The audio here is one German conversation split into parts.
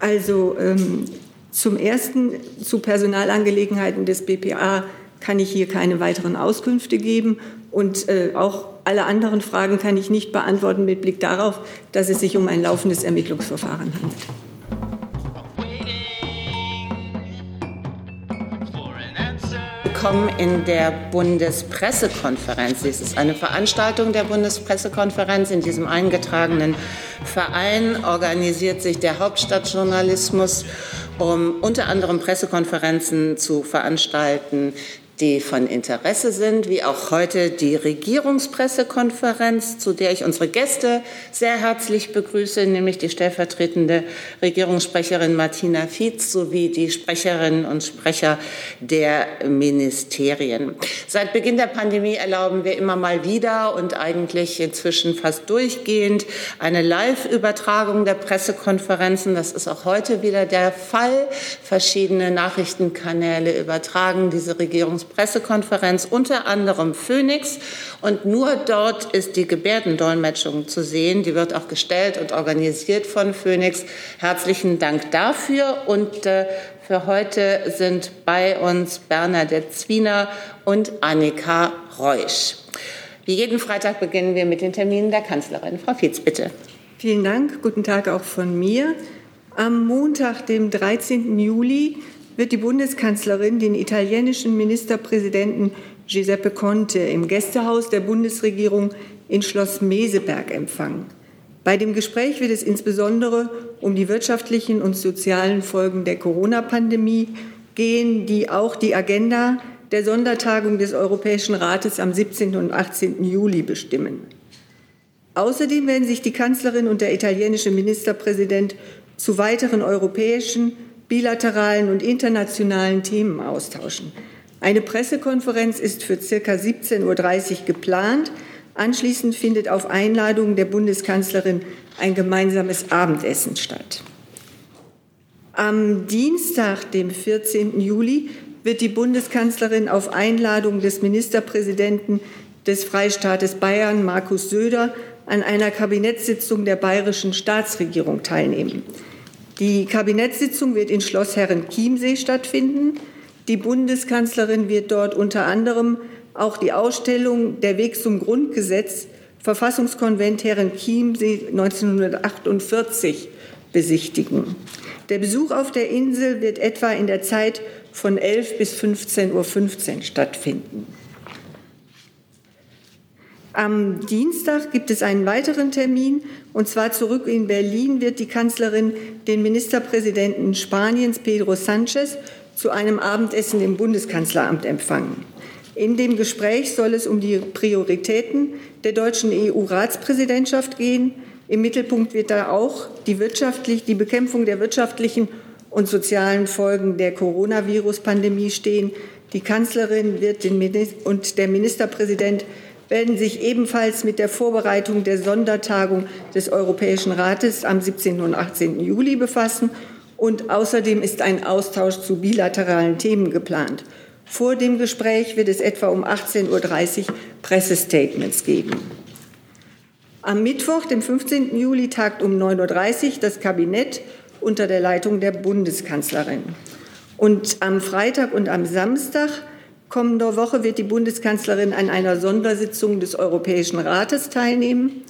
Also ähm, zum Ersten zu Personalangelegenheiten des BPA kann ich hier keine weiteren Auskünfte geben und äh, auch alle anderen Fragen kann ich nicht beantworten mit Blick darauf, dass es sich um ein laufendes Ermittlungsverfahren handelt. Willkommen in der Bundespressekonferenz. Dies ist eine Veranstaltung der Bundespressekonferenz. In diesem eingetragenen Verein organisiert sich der Hauptstadtjournalismus, um unter anderem Pressekonferenzen zu veranstalten, die von Interesse sind, wie auch heute die Regierungspressekonferenz, zu der ich unsere Gäste sehr herzlich begrüße, nämlich die stellvertretende Regierungssprecherin Martina Fietz sowie die Sprecherinnen und Sprecher der Ministerien. Seit Beginn der Pandemie erlauben wir immer mal wieder und eigentlich inzwischen fast durchgehend eine Live-Übertragung der Pressekonferenzen. Das ist auch heute wieder der Fall. Verschiedene Nachrichtenkanäle übertragen diese Regierungspressekonferenz Pressekonferenz, unter anderem Phoenix. Und nur dort ist die Gebärdendolmetschung zu sehen. Die wird auch gestellt und organisiert von Phoenix. Herzlichen Dank dafür. Und äh, für heute sind bei uns Bernadette Zwiener und Annika Reusch. Wie jeden Freitag beginnen wir mit den Terminen der Kanzlerin. Frau Fietz, bitte. Vielen Dank. Guten Tag auch von mir. Am Montag, dem 13. Juli, wird die Bundeskanzlerin den italienischen Ministerpräsidenten Giuseppe Conte im Gästehaus der Bundesregierung in Schloss Meseberg empfangen. Bei dem Gespräch wird es insbesondere um die wirtschaftlichen und sozialen Folgen der Corona-Pandemie gehen, die auch die Agenda der Sondertagung des Europäischen Rates am 17. und 18. Juli bestimmen. Außerdem werden sich die Kanzlerin und der italienische Ministerpräsident zu weiteren europäischen bilateralen und internationalen Themen austauschen. Eine Pressekonferenz ist für circa 17.30 Uhr geplant. Anschließend findet auf Einladung der Bundeskanzlerin ein gemeinsames Abendessen statt. Am Dienstag, dem 14. Juli, wird die Bundeskanzlerin auf Einladung des Ministerpräsidenten des Freistaates Bayern, Markus Söder, an einer Kabinettssitzung der bayerischen Staatsregierung teilnehmen. Die Kabinettssitzung wird in Schloss Herrenchiemsee stattfinden. Die Bundeskanzlerin wird dort unter anderem auch die Ausstellung Der Weg zum Grundgesetz Verfassungskonvent Herrenchiemsee 1948 besichtigen. Der Besuch auf der Insel wird etwa in der Zeit von 11 bis 15.15 Uhr stattfinden. Am Dienstag gibt es einen weiteren Termin, und zwar zurück in Berlin wird die Kanzlerin den Ministerpräsidenten Spaniens, Pedro Sanchez, zu einem Abendessen im Bundeskanzleramt empfangen. In dem Gespräch soll es um die Prioritäten der deutschen EU-Ratspräsidentschaft gehen. Im Mittelpunkt wird da auch die, wirtschaftlich, die Bekämpfung der wirtschaftlichen und sozialen Folgen der Coronavirus-Pandemie stehen. Die Kanzlerin wird den und der Ministerpräsident werden sich ebenfalls mit der Vorbereitung der Sondertagung des Europäischen Rates am 17. und 18. Juli befassen. Und außerdem ist ein Austausch zu bilateralen Themen geplant. Vor dem Gespräch wird es etwa um 18.30 Uhr Pressestatements geben. Am Mittwoch, dem 15. Juli, tagt um 9.30 Uhr das Kabinett unter der Leitung der Bundeskanzlerin. Und am Freitag und am Samstag Kommende Woche wird die Bundeskanzlerin an einer Sondersitzung des Europäischen Rates teilnehmen.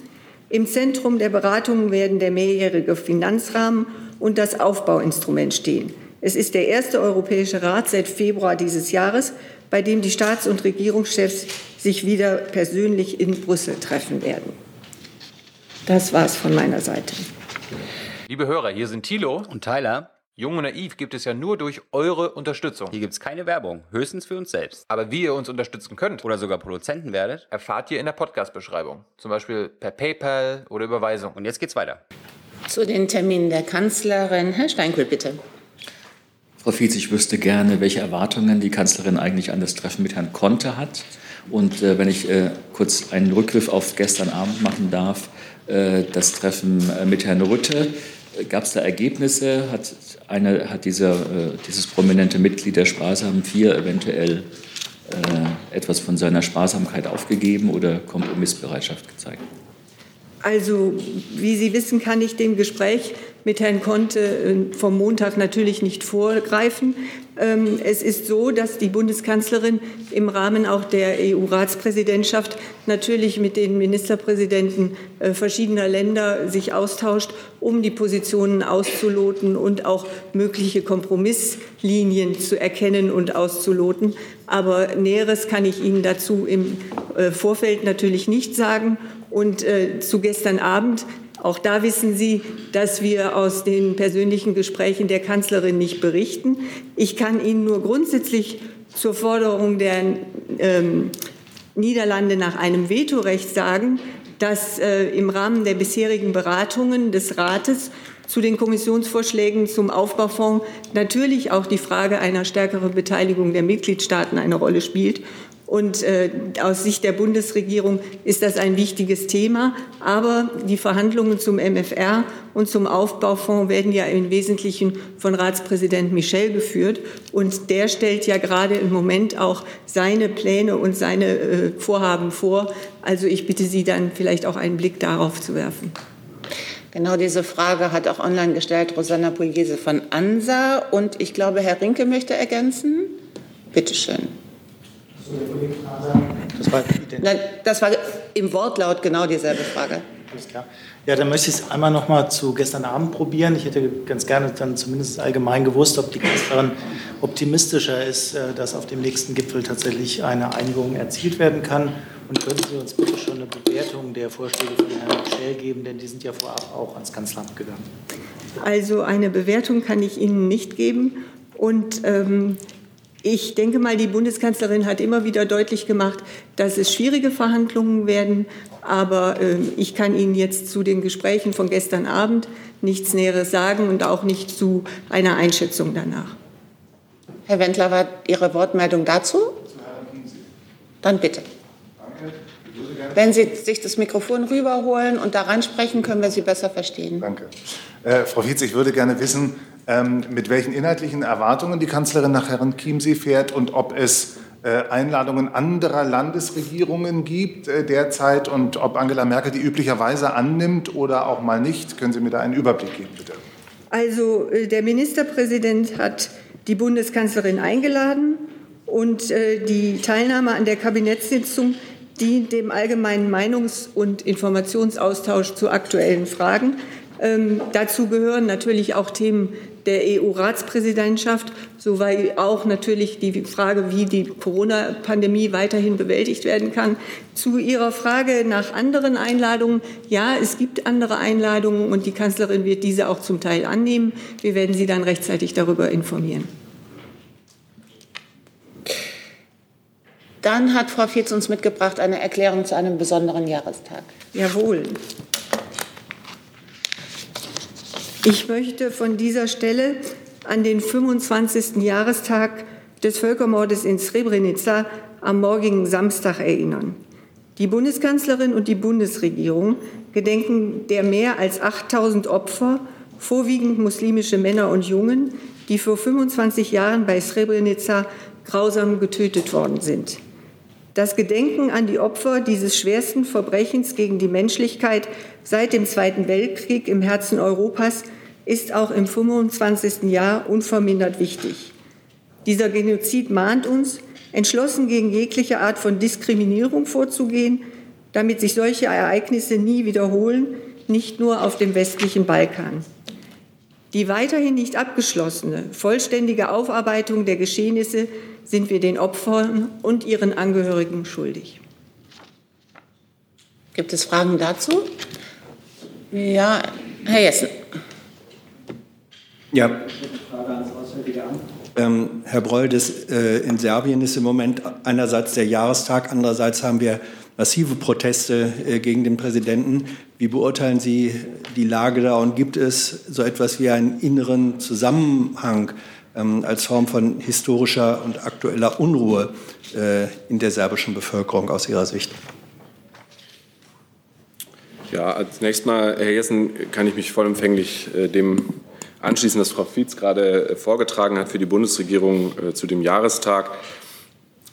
Im Zentrum der Beratungen werden der mehrjährige Finanzrahmen und das Aufbauinstrument stehen. Es ist der erste Europäische Rat seit Februar dieses Jahres, bei dem die Staats- und Regierungschefs sich wieder persönlich in Brüssel treffen werden. Das war es von meiner Seite. Liebe Hörer, hier sind Thilo und Tyler. Jung und Naiv gibt es ja nur durch eure Unterstützung. Hier gibt es keine Werbung, höchstens für uns selbst. Aber wie ihr uns unterstützen könnt oder sogar Produzenten werdet, erfahrt ihr in der Podcast-Beschreibung. Zum Beispiel per PayPal oder Überweisung. Und jetzt geht's weiter. Zu den Terminen der Kanzlerin. Herr Steinkuhl, bitte. Frau Fietz, ich wüsste gerne, welche Erwartungen die Kanzlerin eigentlich an das Treffen mit Herrn Conte hat. Und äh, wenn ich äh, kurz einen Rückgriff auf gestern Abend machen darf, äh, das Treffen äh, mit Herrn Rütte. Gab es da Ergebnisse? Hat, eine, hat dieser, äh, dieses prominente Mitglied der Sparsamen 4 eventuell äh, etwas von seiner Sparsamkeit aufgegeben oder Kompromissbereitschaft gezeigt? Also, wie Sie wissen, kann ich dem Gespräch mit Herrn Conte äh, vom Montag natürlich nicht vorgreifen. Ähm, es ist so, dass die Bundeskanzlerin im Rahmen auch der EU-Ratspräsidentschaft natürlich mit den Ministerpräsidenten äh, verschiedener Länder sich austauscht, um die Positionen auszuloten und auch mögliche Kompromisslinien zu erkennen und auszuloten. Aber Näheres kann ich Ihnen dazu im äh, Vorfeld natürlich nicht sagen. Und zu gestern Abend auch da wissen Sie, dass wir aus den persönlichen Gesprächen der Kanzlerin nicht berichten. Ich kann Ihnen nur grundsätzlich zur Forderung der ähm, Niederlande nach einem Vetorecht sagen, dass äh, im Rahmen der bisherigen Beratungen des Rates zu den Kommissionsvorschlägen zum Aufbaufonds natürlich auch die Frage einer stärkeren Beteiligung der Mitgliedstaaten eine Rolle spielt. Und äh, aus Sicht der Bundesregierung ist das ein wichtiges Thema. Aber die Verhandlungen zum MFR und zum Aufbaufonds werden ja im Wesentlichen von Ratspräsident Michel geführt. Und der stellt ja gerade im Moment auch seine Pläne und seine äh, Vorhaben vor. Also ich bitte Sie dann vielleicht auch einen Blick darauf zu werfen. Genau diese Frage hat auch online gestellt Rosanna Pugliese von ANSA. Und ich glaube, Herr Rinke möchte ergänzen. Bitte schön. Das war, Nein, das war im Wortlaut genau dieselbe Frage. Alles klar. Ja, dann möchte ich es einmal noch mal zu gestern Abend probieren. Ich hätte ganz gerne dann zumindest allgemein gewusst, ob die Kanzlerin optimistischer ist, äh, dass auf dem nächsten Gipfel tatsächlich eine Einigung erzielt werden kann. Und könnten Sie uns bitte schon eine Bewertung der Vorschläge von Herrn Michel geben, denn die sind ja vorab auch ans Kanzleramt gegangen. Also eine Bewertung kann ich Ihnen nicht geben. Und ähm, ich denke mal, die Bundeskanzlerin hat immer wieder deutlich gemacht, dass es schwierige Verhandlungen werden. Aber äh, ich kann Ihnen jetzt zu den Gesprächen von gestern Abend nichts Näheres sagen und auch nicht zu einer Einschätzung danach. Herr Wendler, war Ihre Wortmeldung dazu? Dann bitte. Wenn Sie sich das Mikrofon rüberholen und da reinsprechen, können wir Sie besser verstehen. Danke. Äh, Frau Fietz, ich würde gerne wissen, ähm, mit welchen inhaltlichen Erwartungen die Kanzlerin nach Herrn Chiemsee fährt und ob es äh, Einladungen anderer Landesregierungen gibt äh, derzeit und ob Angela Merkel die üblicherweise annimmt oder auch mal nicht. Können Sie mir da einen Überblick geben, bitte? Also äh, der Ministerpräsident hat die Bundeskanzlerin eingeladen und die Teilnahme an der Kabinettssitzung dient dem allgemeinen Meinungs- und Informationsaustausch zu aktuellen Fragen. Ähm, dazu gehören natürlich auch Themen der EU-Ratspräsidentschaft, sowie auch natürlich die Frage, wie die Corona-Pandemie weiterhin bewältigt werden kann. Zu Ihrer Frage nach anderen Einladungen. Ja, es gibt andere Einladungen und die Kanzlerin wird diese auch zum Teil annehmen. Wir werden Sie dann rechtzeitig darüber informieren. Dann hat Frau Fietz uns mitgebracht eine Erklärung zu einem besonderen Jahrestag. Jawohl. Ich möchte von dieser Stelle an den 25. Jahrestag des Völkermordes in Srebrenica am morgigen Samstag erinnern. Die Bundeskanzlerin und die Bundesregierung gedenken der mehr als 8000 Opfer, vorwiegend muslimische Männer und Jungen, die vor 25 Jahren bei Srebrenica grausam getötet worden sind. Das Gedenken an die Opfer dieses schwersten Verbrechens gegen die Menschlichkeit seit dem Zweiten Weltkrieg im Herzen Europas ist auch im 25. Jahr unvermindert wichtig. Dieser Genozid mahnt uns, entschlossen gegen jegliche Art von Diskriminierung vorzugehen, damit sich solche Ereignisse nie wiederholen, nicht nur auf dem westlichen Balkan. Die weiterhin nicht abgeschlossene, vollständige Aufarbeitung der Geschehnisse sind wir den Opfern und ihren Angehörigen schuldig. Gibt es Fragen dazu? Ja, Herr Jessen. Ja. Ähm, Herr Broll, das, äh, in Serbien ist im Moment einerseits der Jahrestag, andererseits haben wir massive Proteste äh, gegen den Präsidenten. Wie beurteilen Sie die Lage da und gibt es so etwas wie einen inneren Zusammenhang ähm, als Form von historischer und aktueller Unruhe äh, in der serbischen Bevölkerung aus Ihrer Sicht? Ja, zunächst mal, Herr Jessen, kann ich mich vollumfänglich äh, dem anschließen, was Frau Fietz gerade äh, vorgetragen hat für die Bundesregierung äh, zu dem Jahrestag,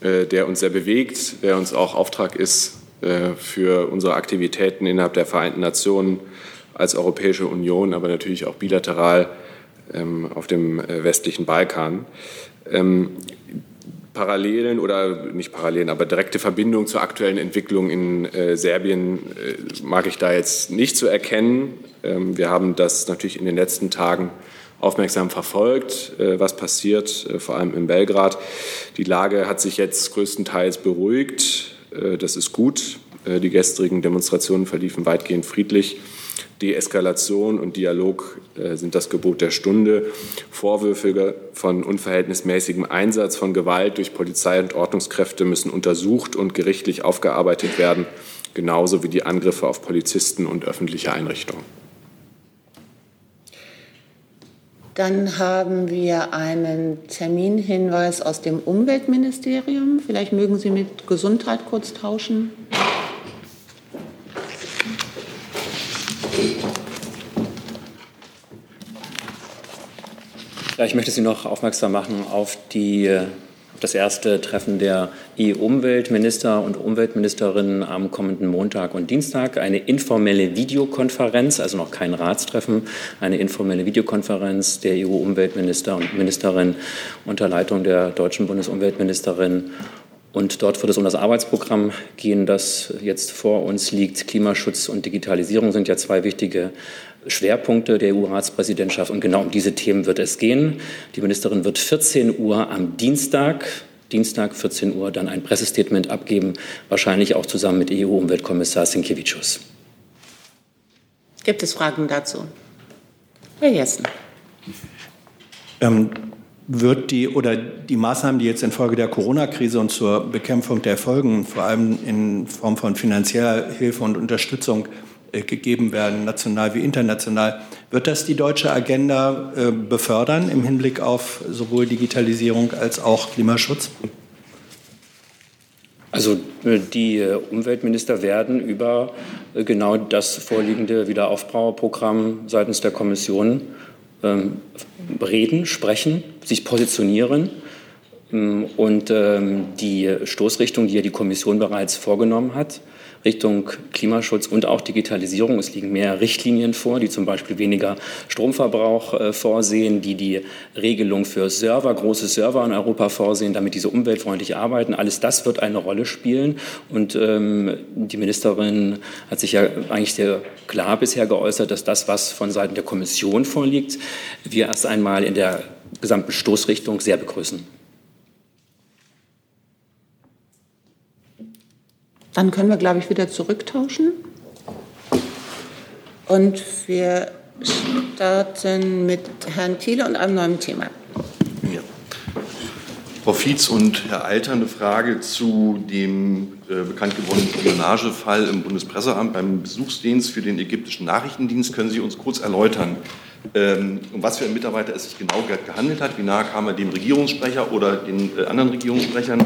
äh, der uns sehr bewegt, der uns auch Auftrag ist, äh, für unsere Aktivitäten innerhalb der Vereinten Nationen als Europäische Union, aber natürlich auch bilateral ähm, auf dem äh, westlichen Balkan. Ähm, Parallelen oder nicht Parallelen, aber direkte Verbindung zur aktuellen Entwicklung in äh, Serbien äh, mag ich da jetzt nicht zu erkennen. Ähm, wir haben das natürlich in den letzten Tagen aufmerksam verfolgt, äh, was passiert, äh, vor allem in Belgrad. Die Lage hat sich jetzt größtenteils beruhigt. Äh, das ist gut. Die gestrigen Demonstrationen verliefen weitgehend friedlich. Deeskalation und Dialog äh, sind das Gebot der Stunde. Vorwürfe von unverhältnismäßigem Einsatz von Gewalt durch Polizei und Ordnungskräfte müssen untersucht und gerichtlich aufgearbeitet werden, genauso wie die Angriffe auf Polizisten und öffentliche Einrichtungen. Dann haben wir einen Terminhinweis aus dem Umweltministerium. Vielleicht mögen Sie mit Gesundheit kurz tauschen. Ja, ich möchte Sie noch aufmerksam machen auf, die, auf das erste Treffen der EU-Umweltminister und Umweltministerinnen am kommenden Montag und Dienstag. Eine informelle Videokonferenz, also noch kein Ratstreffen, eine informelle Videokonferenz der EU-Umweltminister und Ministerinnen unter Leitung der deutschen Bundesumweltministerin und dort wird es um das Arbeitsprogramm gehen, das jetzt vor uns liegt. Klimaschutz und Digitalisierung sind ja zwei wichtige Schwerpunkte der EU-Ratspräsidentschaft. Und genau um diese Themen wird es gehen. Die Ministerin wird 14 Uhr am Dienstag, Dienstag 14 Uhr, dann ein Pressestatement abgeben, wahrscheinlich auch zusammen mit EU-Umweltkommissar Sinkevicius. Gibt es Fragen dazu? Herr Jessen. Ähm, wird die oder die Maßnahmen, die jetzt infolge der Corona-Krise und zur Bekämpfung der Folgen, vor allem in Form von finanzieller Hilfe und Unterstützung gegeben werden, national wie international, wird das die deutsche Agenda äh, befördern im Hinblick auf sowohl Digitalisierung als auch Klimaschutz? Also äh, die Umweltminister werden über genau das vorliegende Wiederaufbauprogramm seitens der Kommission ähm, reden, sprechen, sich positionieren. Ähm, und ähm, die Stoßrichtung, die ja die Kommission bereits vorgenommen hat, Richtung Klimaschutz und auch Digitalisierung. Es liegen mehr Richtlinien vor, die zum Beispiel weniger Stromverbrauch äh, vorsehen, die die Regelung für Server, große Server in Europa vorsehen, damit diese umweltfreundlich arbeiten. Alles das wird eine Rolle spielen. Und ähm, die Ministerin hat sich ja eigentlich sehr klar bisher geäußert, dass das, was von Seiten der Kommission vorliegt, wir erst einmal in der gesamten Stoßrichtung sehr begrüßen. Dann können wir, glaube ich, wieder zurücktauschen. Und wir starten mit Herrn Thiele und einem neuen Thema. Ja. Frau Fietz und Herr Alter, eine Frage zu dem äh, bekannt gewordenen Spionagefall im Bundespresseamt beim Besuchsdienst für den ägyptischen Nachrichtendienst. Können Sie uns kurz erläutern, ähm, um was für einen Mitarbeiter es sich genau gehandelt hat? Wie nahe kam er dem Regierungssprecher oder den äh, anderen Regierungssprechern?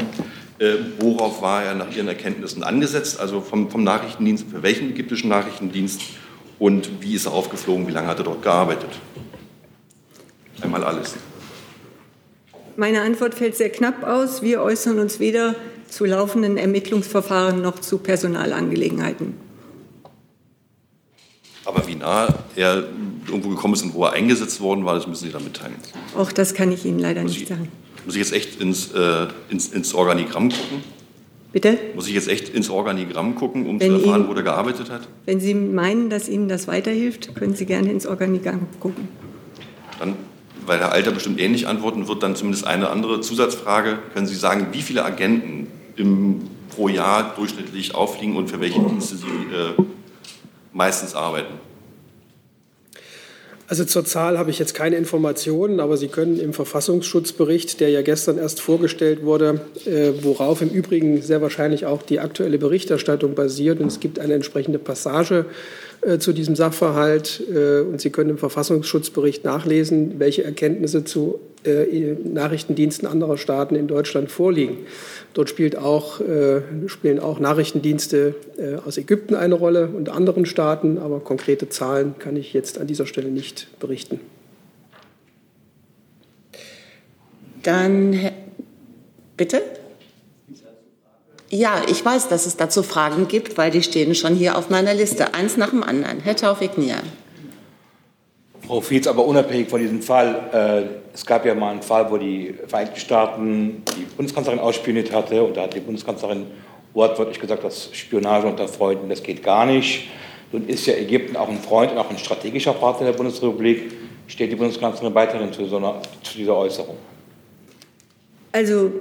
Äh, worauf war er nach Ihren Erkenntnissen angesetzt, also vom, vom Nachrichtendienst, für welchen ägyptischen Nachrichtendienst und wie ist er aufgeflogen, wie lange hat er dort gearbeitet? Einmal alles. Meine Antwort fällt sehr knapp aus. Wir äußern uns weder zu laufenden Ermittlungsverfahren noch zu Personalangelegenheiten. Aber wie nah er irgendwo gekommen ist und wo er eingesetzt worden war, das müssen Sie dann mitteilen. Auch das kann ich Ihnen leider nicht sagen. Muss ich jetzt echt ins, äh, ins, ins Organigramm gucken? Bitte? Muss ich jetzt echt ins Organigramm gucken, um wenn zu erfahren, Ihnen, wo der gearbeitet hat? Wenn Sie meinen, dass Ihnen das weiterhilft, können Sie gerne ins Organigramm gucken. Dann, weil Herr Alter bestimmt ähnlich antworten wird, dann zumindest eine andere Zusatzfrage. Können Sie sagen, wie viele Agenten im, pro Jahr durchschnittlich auffliegen und für welche Dienste Sie äh, meistens arbeiten? Also zur Zahl habe ich jetzt keine Informationen, aber Sie können im Verfassungsschutzbericht, der ja gestern erst vorgestellt wurde, äh, worauf im Übrigen sehr wahrscheinlich auch die aktuelle Berichterstattung basiert, und es gibt eine entsprechende Passage äh, zu diesem Sachverhalt, äh, und Sie können im Verfassungsschutzbericht nachlesen, welche Erkenntnisse zu Nachrichtendiensten anderer Staaten in Deutschland vorliegen. Dort spielt auch, äh, spielen auch Nachrichtendienste äh, aus Ägypten eine Rolle und anderen Staaten, aber konkrete Zahlen kann ich jetzt an dieser Stelle nicht berichten. Dann bitte? Ja, ich weiß, dass es dazu Fragen gibt, weil die stehen schon hier auf meiner Liste, eins nach dem anderen. Herr Taufik Nier. Fietz, aber unabhängig von diesem Fall, äh, es gab ja mal einen Fall, wo die Vereinigten Staaten die Bundeskanzlerin ausspioniert hatte und da hat die Bundeskanzlerin wortwörtlich gesagt, dass Spionage unter Freunden, das geht gar nicht. Nun ist ja Ägypten auch ein Freund und auch ein strategischer Partner der Bundesrepublik. Steht die Bundeskanzlerin weiterhin zu, so zu dieser Äußerung? Also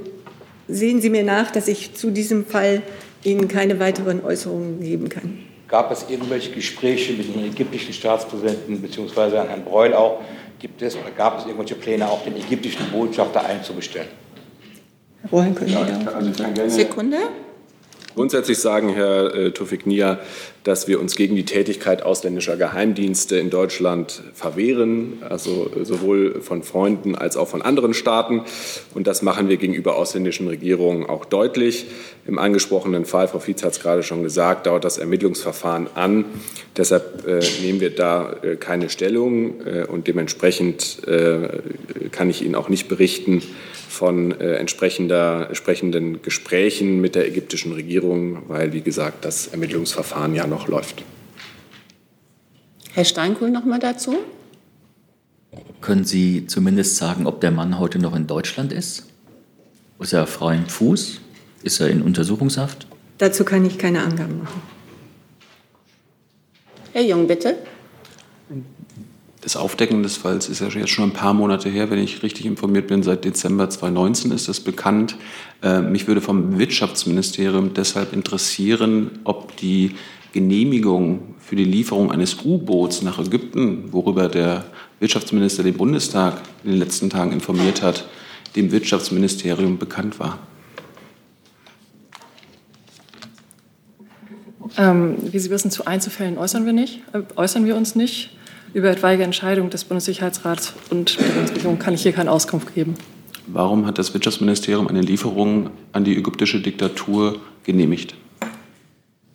sehen Sie mir nach, dass ich zu diesem Fall Ihnen keine weiteren Äußerungen geben kann. Gab es irgendwelche Gespräche mit dem ägyptischen Staatspräsidenten bzw. an Herrn Breul auch? Gibt es oder gab es irgendwelche Pläne, auch den ägyptischen Botschafter einzubestellen? Herr Rohan, können Ja, Sekunde. Grundsätzlich sagen, Herr äh, Tufik Nia, dass wir uns gegen die Tätigkeit ausländischer Geheimdienste in Deutschland verwehren, also sowohl von Freunden als auch von anderen Staaten. Und das machen wir gegenüber ausländischen Regierungen auch deutlich. Im angesprochenen Fall, Frau Fietz hat es gerade schon gesagt, dauert das Ermittlungsverfahren an. Deshalb äh, nehmen wir da äh, keine Stellung äh, und dementsprechend äh, kann ich Ihnen auch nicht berichten, von äh, entsprechender, entsprechenden Gesprächen mit der ägyptischen Regierung, weil, wie gesagt, das Ermittlungsverfahren ja noch läuft. Herr Steinkohl noch mal dazu. Können Sie zumindest sagen, ob der Mann heute noch in Deutschland ist? Ist er freien Fuß? Ist er in Untersuchungshaft? Dazu kann ich keine Angaben machen. Herr Jung, bitte. Das Aufdecken des Falls ist ja jetzt schon ein paar Monate her, wenn ich richtig informiert bin. Seit Dezember 2019 ist das bekannt. Äh, mich würde vom Wirtschaftsministerium deshalb interessieren, ob die Genehmigung für die Lieferung eines U-Boots nach Ägypten, worüber der Wirtschaftsminister den Bundestag in den letzten Tagen informiert hat, dem Wirtschaftsministerium bekannt war. Ähm, wie Sie wissen, zu Einzelfällen äußern wir, nicht, äh, äußern wir uns nicht. Über etwaige Entscheidungen des Bundessicherheitsrats und der Bundesregierung kann ich hier keine Auskunft geben. Warum hat das Wirtschaftsministerium eine Lieferung an die ägyptische Diktatur genehmigt?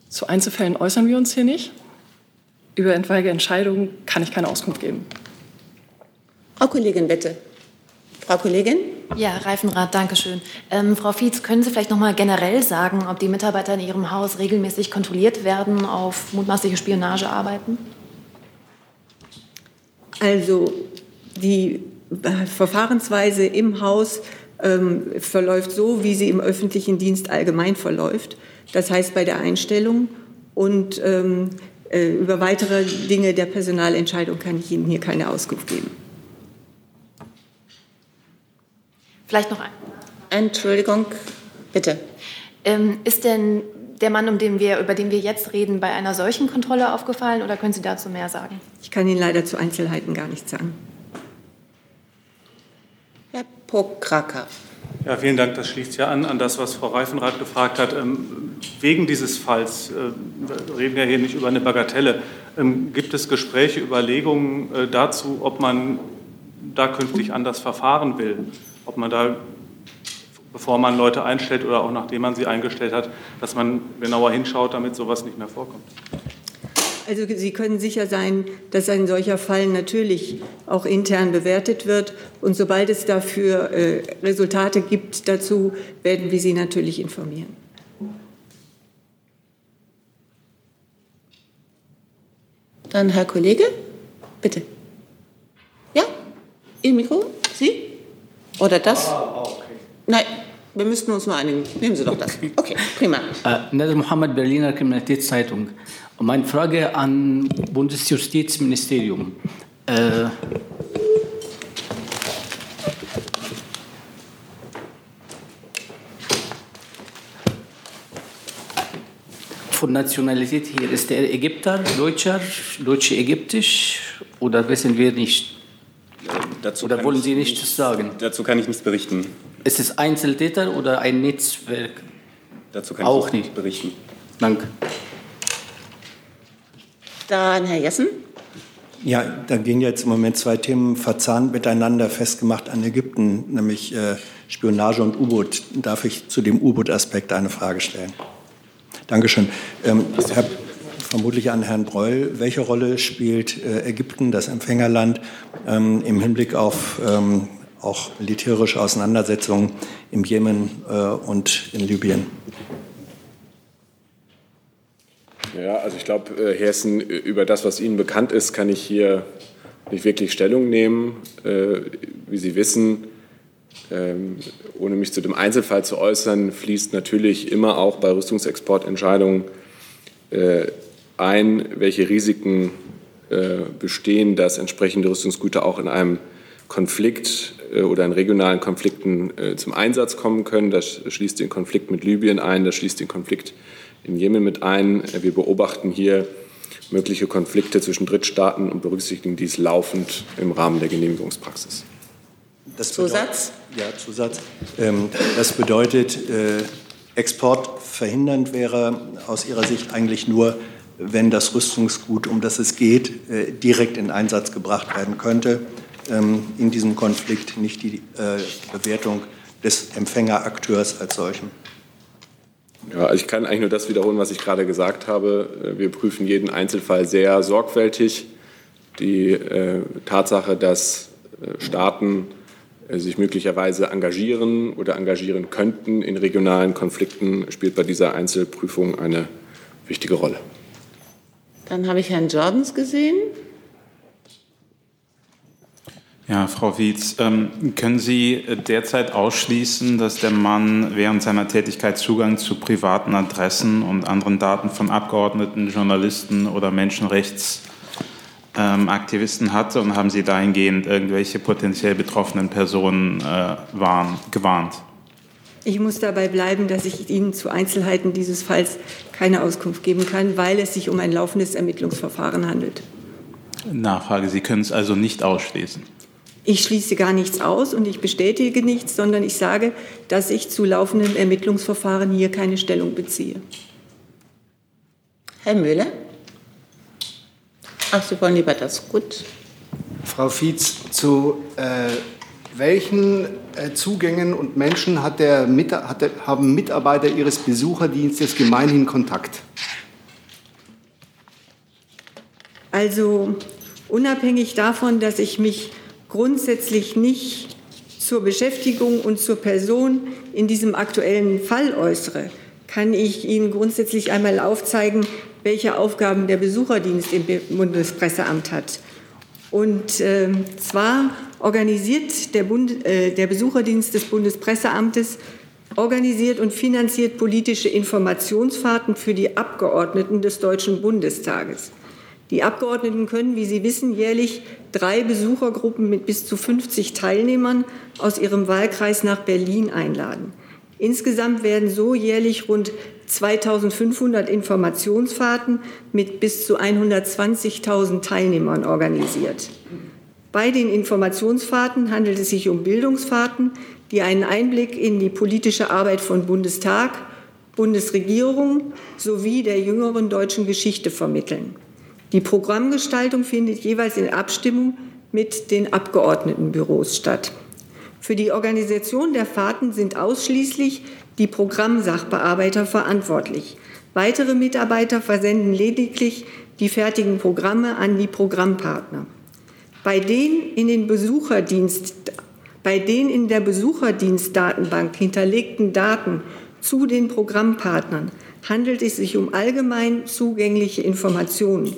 Zu Einzelfällen äußern wir uns hier nicht. Über etwaige Entscheidungen kann ich keine Auskunft geben. Frau Kollegin, bitte. Frau Kollegin? Ja, Reifenrat, danke schön. Ähm, Frau Fietz, können Sie vielleicht noch mal generell sagen, ob die Mitarbeiter in Ihrem Haus regelmäßig kontrolliert werden, auf mutmaßliche Spionage arbeiten? Also die Verfahrensweise im Haus ähm, verläuft so, wie sie im öffentlichen Dienst allgemein verläuft. Das heißt bei der Einstellung und ähm, äh, über weitere Dinge der Personalentscheidung kann ich Ihnen hier keine Auskunft geben. Vielleicht noch ein. Entschuldigung, bitte. Ähm, ist denn der Mann, um den wir, über den wir jetzt reden, bei einer solchen Kontrolle aufgefallen oder können Sie dazu mehr sagen? Ich kann Ihnen leider zu Einzelheiten gar nichts sagen. Herr Pokracker. Ja, vielen Dank. Das schließt ja an an das, was Frau Reifenrath gefragt hat. Ähm, wegen dieses Falls, äh, reden wir hier nicht über eine Bagatelle, ähm, gibt es Gespräche, Überlegungen äh, dazu, ob man da künftig anders verfahren will? Ob man da, bevor man Leute einstellt oder auch nachdem man sie eingestellt hat, dass man genauer hinschaut, damit sowas nicht mehr vorkommt? Also Sie können sicher sein, dass ein solcher Fall natürlich auch intern bewertet wird. Und sobald es dafür äh, Resultate gibt dazu, werden wir Sie natürlich informieren. Dann Herr Kollege, bitte. Ja? Ihr Mikro? Sie? Oder das? Nein, wir müssten uns nur einigen. Nehmen Sie doch das. Okay, prima. Äh, Nader Mohammed, Berliner Kriminalitätszeitung. Meine Frage an Bundesjustizministerium. Äh, von Nationalität hier, ist der Ägypter, Deutscher, Deutsche-Ägyptisch oder wissen wir nicht? Dazu oder wollen Sie nichts sagen? Dazu kann ich nichts berichten. Ist es Einzeltäter oder ein Netzwerk? Dazu kann Auch ich nicht berichten. Danke. Dann Herr Jessen. Ja, da gehen jetzt im Moment zwei Themen verzahnt miteinander festgemacht an Ägypten, nämlich äh, Spionage und U-Boot. Darf ich zu dem U-Boot-Aspekt eine Frage stellen? Dankeschön. Ähm, Herr, vermutlich an Herrn Breul. Welche Rolle spielt äh, Ägypten, das Empfängerland, ähm, im Hinblick auf ähm, auch militärische Auseinandersetzungen im Jemen äh, und in Libyen? Ja, also ich glaube, äh, Herr Hessen, über das, was Ihnen bekannt ist, kann ich hier nicht wirklich Stellung nehmen. Äh, wie Sie wissen, ähm, ohne mich zu dem Einzelfall zu äußern, fließt natürlich immer auch bei Rüstungsexportentscheidungen äh, ein, welche Risiken bestehen, dass entsprechende Rüstungsgüter auch in einem Konflikt oder in regionalen Konflikten zum Einsatz kommen können. Das schließt den Konflikt mit Libyen ein, das schließt den Konflikt in Jemen mit ein. Wir beobachten hier mögliche Konflikte zwischen Drittstaaten und berücksichtigen dies laufend im Rahmen der Genehmigungspraxis. Das Zusatz? Ja, Zusatz. Ähm, das bedeutet, äh, Export verhindernd wäre aus Ihrer Sicht eigentlich nur, wenn das Rüstungsgut, um das es geht, äh, direkt in Einsatz gebracht werden könnte. Ähm, in diesem Konflikt nicht die äh, Bewertung des Empfängerakteurs als solchen. Ja, ich kann eigentlich nur das wiederholen, was ich gerade gesagt habe. Wir prüfen jeden Einzelfall sehr sorgfältig. Die äh, Tatsache, dass äh, Staaten äh, sich möglicherweise engagieren oder engagieren könnten in regionalen Konflikten, spielt bei dieser Einzelprüfung eine wichtige Rolle. Dann habe ich Herrn Jordans gesehen. Ja, Frau Wietz, ähm, können Sie derzeit ausschließen, dass der Mann während seiner Tätigkeit Zugang zu privaten Adressen und anderen Daten von Abgeordneten, Journalisten oder Menschenrechtsaktivisten ähm, hatte? Und haben Sie dahingehend irgendwelche potenziell betroffenen Personen äh, warn, gewarnt? Ich muss dabei bleiben, dass ich Ihnen zu Einzelheiten dieses Falls keine Auskunft geben kann, weil es sich um ein laufendes Ermittlungsverfahren handelt. Nachfrage, Sie können es also nicht ausschließen. Ich schließe gar nichts aus und ich bestätige nichts, sondern ich sage, dass ich zu laufenden Ermittlungsverfahren hier keine Stellung beziehe. Herr Müller? Ach, Sie wollen lieber das. Gut. Frau Fietz, zu äh, welchen äh, Zugängen und Menschen hat der, hat der, haben Mitarbeiter Ihres Besucherdienstes gemeinhin Kontakt? Also unabhängig davon, dass ich mich grundsätzlich nicht zur Beschäftigung und zur Person in diesem aktuellen Fall äußere, kann ich Ihnen grundsätzlich einmal aufzeigen, welche Aufgaben der Besucherdienst im Bundespresseamt hat. Und äh, zwar organisiert der, Bund, äh, der Besucherdienst des Bundespresseamtes organisiert und finanziert politische Informationsfahrten für die Abgeordneten des Deutschen Bundestages. Die Abgeordneten können, wie Sie wissen, jährlich drei Besuchergruppen mit bis zu 50 Teilnehmern aus ihrem Wahlkreis nach Berlin einladen. Insgesamt werden so jährlich rund 2500 Informationsfahrten mit bis zu 120.000 Teilnehmern organisiert. Bei den Informationsfahrten handelt es sich um Bildungsfahrten, die einen Einblick in die politische Arbeit von Bundestag, Bundesregierung sowie der jüngeren deutschen Geschichte vermitteln. Die Programmgestaltung findet jeweils in Abstimmung mit den Abgeordnetenbüros statt. Für die Organisation der Fahrten sind ausschließlich die Programmsachbearbeiter verantwortlich. Weitere Mitarbeiter versenden lediglich die fertigen Programme an die Programmpartner. Bei den in, den Besucherdienst, bei den in der Besucherdienstdatenbank hinterlegten Daten zu den Programmpartnern handelt es sich um allgemein zugängliche Informationen.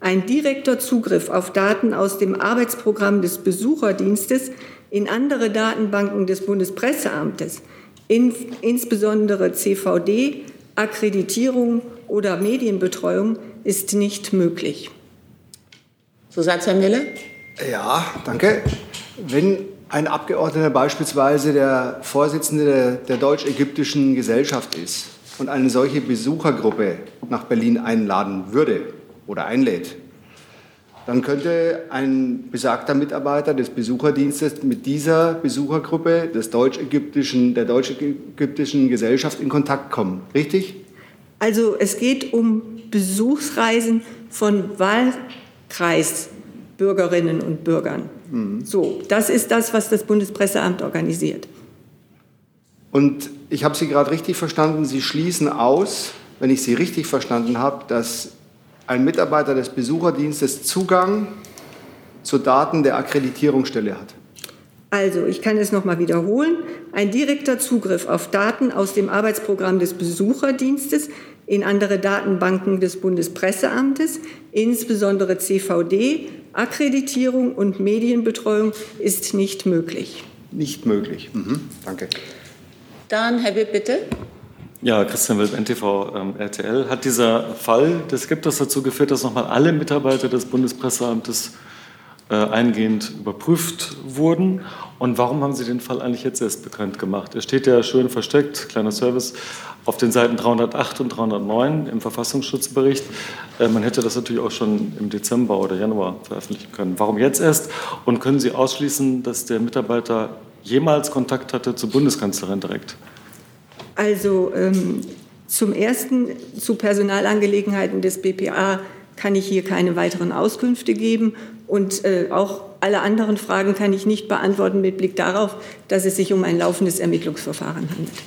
Ein direkter Zugriff auf Daten aus dem Arbeitsprogramm des Besucherdienstes in andere Datenbanken des Bundespresseamtes, in, insbesondere CVD, Akkreditierung oder Medienbetreuung, ist nicht möglich. Zusatz, Herr Mille? Ja, danke. Wenn ein Abgeordneter beispielsweise der Vorsitzende der, der deutsch-ägyptischen Gesellschaft ist und eine solche Besuchergruppe nach Berlin einladen würde, oder einlädt, dann könnte ein besagter Mitarbeiter des Besucherdienstes mit dieser Besuchergruppe des deutsch-ägyptischen, der deutsch-ägyptischen Gesellschaft in Kontakt kommen. Richtig? Also es geht um Besuchsreisen von Wahlkreisbürgerinnen und Bürgern. Mhm. So, das ist das, was das Bundespresseamt organisiert. Und ich habe Sie gerade richtig verstanden. Sie schließen aus, wenn ich Sie richtig verstanden habe, dass ein Mitarbeiter des Besucherdienstes Zugang zu Daten der Akkreditierungsstelle hat? Also, ich kann es noch mal wiederholen. Ein direkter Zugriff auf Daten aus dem Arbeitsprogramm des Besucherdienstes in andere Datenbanken des Bundespresseamtes, insbesondere CVD. Akkreditierung und Medienbetreuung ist nicht möglich. Nicht möglich. Mhm. Danke. Dann Herr Witt, bitte. Ja, Christian Wilb, NTV ähm, RTL. Hat dieser Fall des Skepters dazu geführt, dass nochmal alle Mitarbeiter des Bundespresseamtes äh, eingehend überprüft wurden? Und warum haben Sie den Fall eigentlich jetzt erst bekannt gemacht? Er steht ja schön versteckt, kleiner Service, auf den Seiten 308 und 309 im Verfassungsschutzbericht. Äh, man hätte das natürlich auch schon im Dezember oder Januar veröffentlichen können. Warum jetzt erst? Und können Sie ausschließen, dass der Mitarbeiter jemals Kontakt hatte zur Bundeskanzlerin direkt? Also ähm, zum Ersten zu Personalangelegenheiten des BPA kann ich hier keine weiteren Auskünfte geben. Und äh, auch alle anderen Fragen kann ich nicht beantworten mit Blick darauf, dass es sich um ein laufendes Ermittlungsverfahren handelt.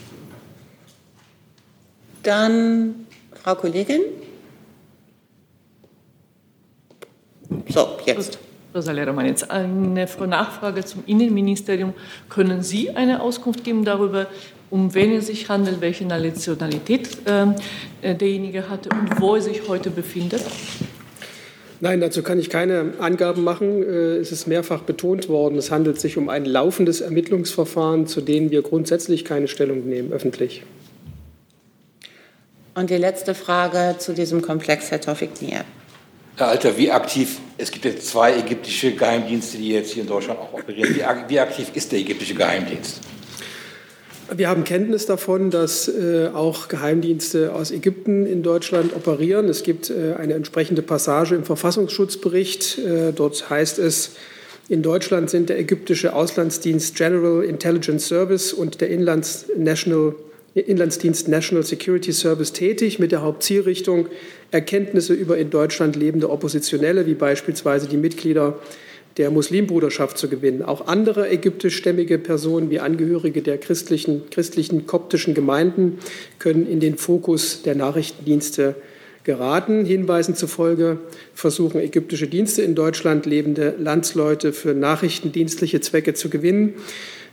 Dann Frau Kollegin. So, jetzt. Rosalia Romanitz, eine Nachfrage zum Innenministerium. Können Sie eine Auskunft geben darüber, um wen es sich handelt, welche Nationalität ähm, äh, derjenige hatte und wo er sich heute befindet? Nein, dazu kann ich keine Angaben machen. Äh, es ist mehrfach betont worden, es handelt sich um ein laufendes Ermittlungsverfahren, zu dem wir grundsätzlich keine Stellung nehmen, öffentlich. Und die letzte Frage zu diesem Komplex, Herr Tofik Nier. Herr Alter, wie aktiv, es gibt jetzt zwei ägyptische Geheimdienste, die jetzt hier in Deutschland auch operieren. Wie, wie aktiv ist der ägyptische Geheimdienst? Wir haben Kenntnis davon, dass äh, auch Geheimdienste aus Ägypten in Deutschland operieren. Es gibt äh, eine entsprechende Passage im Verfassungsschutzbericht. Äh, dort heißt es, in Deutschland sind der ägyptische Auslandsdienst General Intelligence Service und der Inlands National, Inlandsdienst National Security Service tätig mit der Hauptzielrichtung, Erkenntnisse über in Deutschland lebende Oppositionelle, wie beispielsweise die Mitglieder der Muslimbruderschaft zu gewinnen. Auch andere ägyptischstämmige Personen wie Angehörige der christlichen, christlichen koptischen Gemeinden können in den Fokus der Nachrichtendienste geraten. Hinweisen zufolge versuchen ägyptische Dienste in Deutschland lebende Landsleute für nachrichtendienstliche Zwecke zu gewinnen.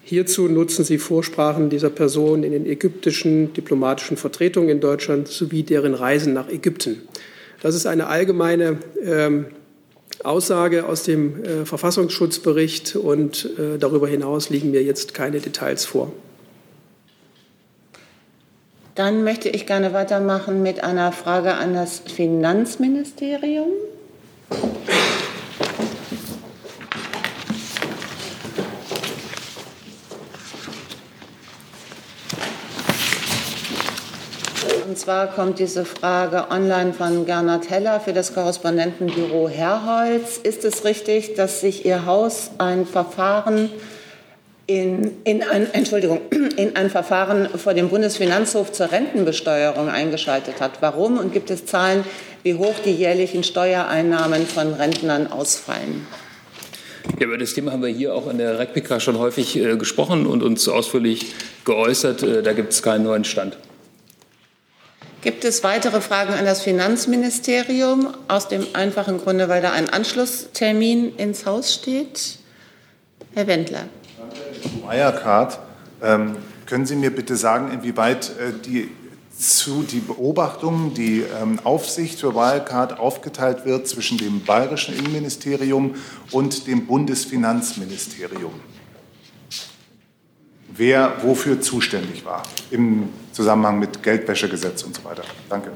Hierzu nutzen sie Vorsprachen dieser Personen in den ägyptischen diplomatischen Vertretungen in Deutschland sowie deren Reisen nach Ägypten. Das ist eine allgemeine ähm, Aussage aus dem äh, Verfassungsschutzbericht und äh, darüber hinaus liegen mir jetzt keine Details vor. Dann möchte ich gerne weitermachen mit einer Frage an das Finanzministerium. Und zwar kommt diese Frage online von Gernot Heller für das Korrespondentenbüro Herholz. Ist es richtig, dass sich Ihr Haus ein Verfahren in, in, ein, Entschuldigung, in ein Verfahren vor dem Bundesfinanzhof zur Rentenbesteuerung eingeschaltet hat? Warum? Und gibt es Zahlen, wie hoch die jährlichen Steuereinnahmen von Rentnern ausfallen? Ja, über das Thema haben wir hier auch in der Replika schon häufig äh, gesprochen und uns ausführlich geäußert. Äh, da gibt es keinen neuen Stand. Gibt es weitere Fragen an das Finanzministerium? Aus dem einfachen Grunde, weil da ein Anschlusstermin ins Haus steht. Herr Wendler. Wirecard, ähm, können Sie mir bitte sagen, inwieweit äh, die, zu, die Beobachtung, die ähm, Aufsicht für Wirecard aufgeteilt wird zwischen dem bayerischen Innenministerium und dem Bundesfinanzministerium? wer wofür zuständig war im Zusammenhang mit Geldwäschegesetz und so weiter. Danke.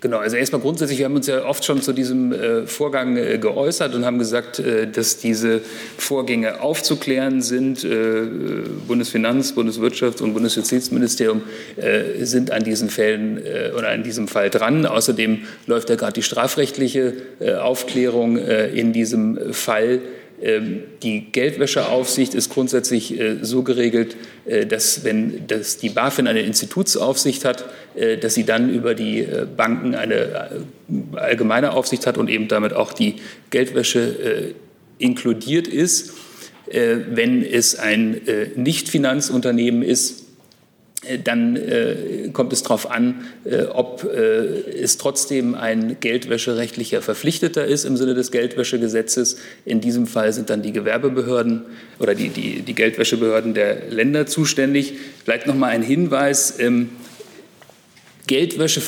Genau, also erstmal grundsätzlich, wir haben uns ja oft schon zu diesem äh, Vorgang äh, geäußert und haben gesagt, äh, dass diese Vorgänge aufzuklären sind. Äh, Bundesfinanz-, Bundeswirtschafts- und Bundesjustizministerium äh, sind an diesen Fällen äh, oder an diesem Fall dran. Außerdem läuft ja gerade die strafrechtliche Aufklärung in diesem Fall. Ähm, die Geldwäscheaufsicht ist grundsätzlich äh, so geregelt, äh, dass wenn dass die BaFin eine Institutsaufsicht hat, äh, dass sie dann über die Banken eine allgemeine Aufsicht hat und eben damit auch die Geldwäsche inkludiert ist. Wenn es ein Nicht-Finanzunternehmen ist, dann äh, kommt es darauf an, äh, ob äh, es trotzdem ein geldwäscherechtlicher Verpflichteter ist im Sinne des Geldwäschegesetzes. In diesem Fall sind dann die Gewerbebehörden oder die, die, die Geldwäschebehörden der Länder zuständig. Vielleicht noch mal ein Hinweis. Ähm, Geldwäsche,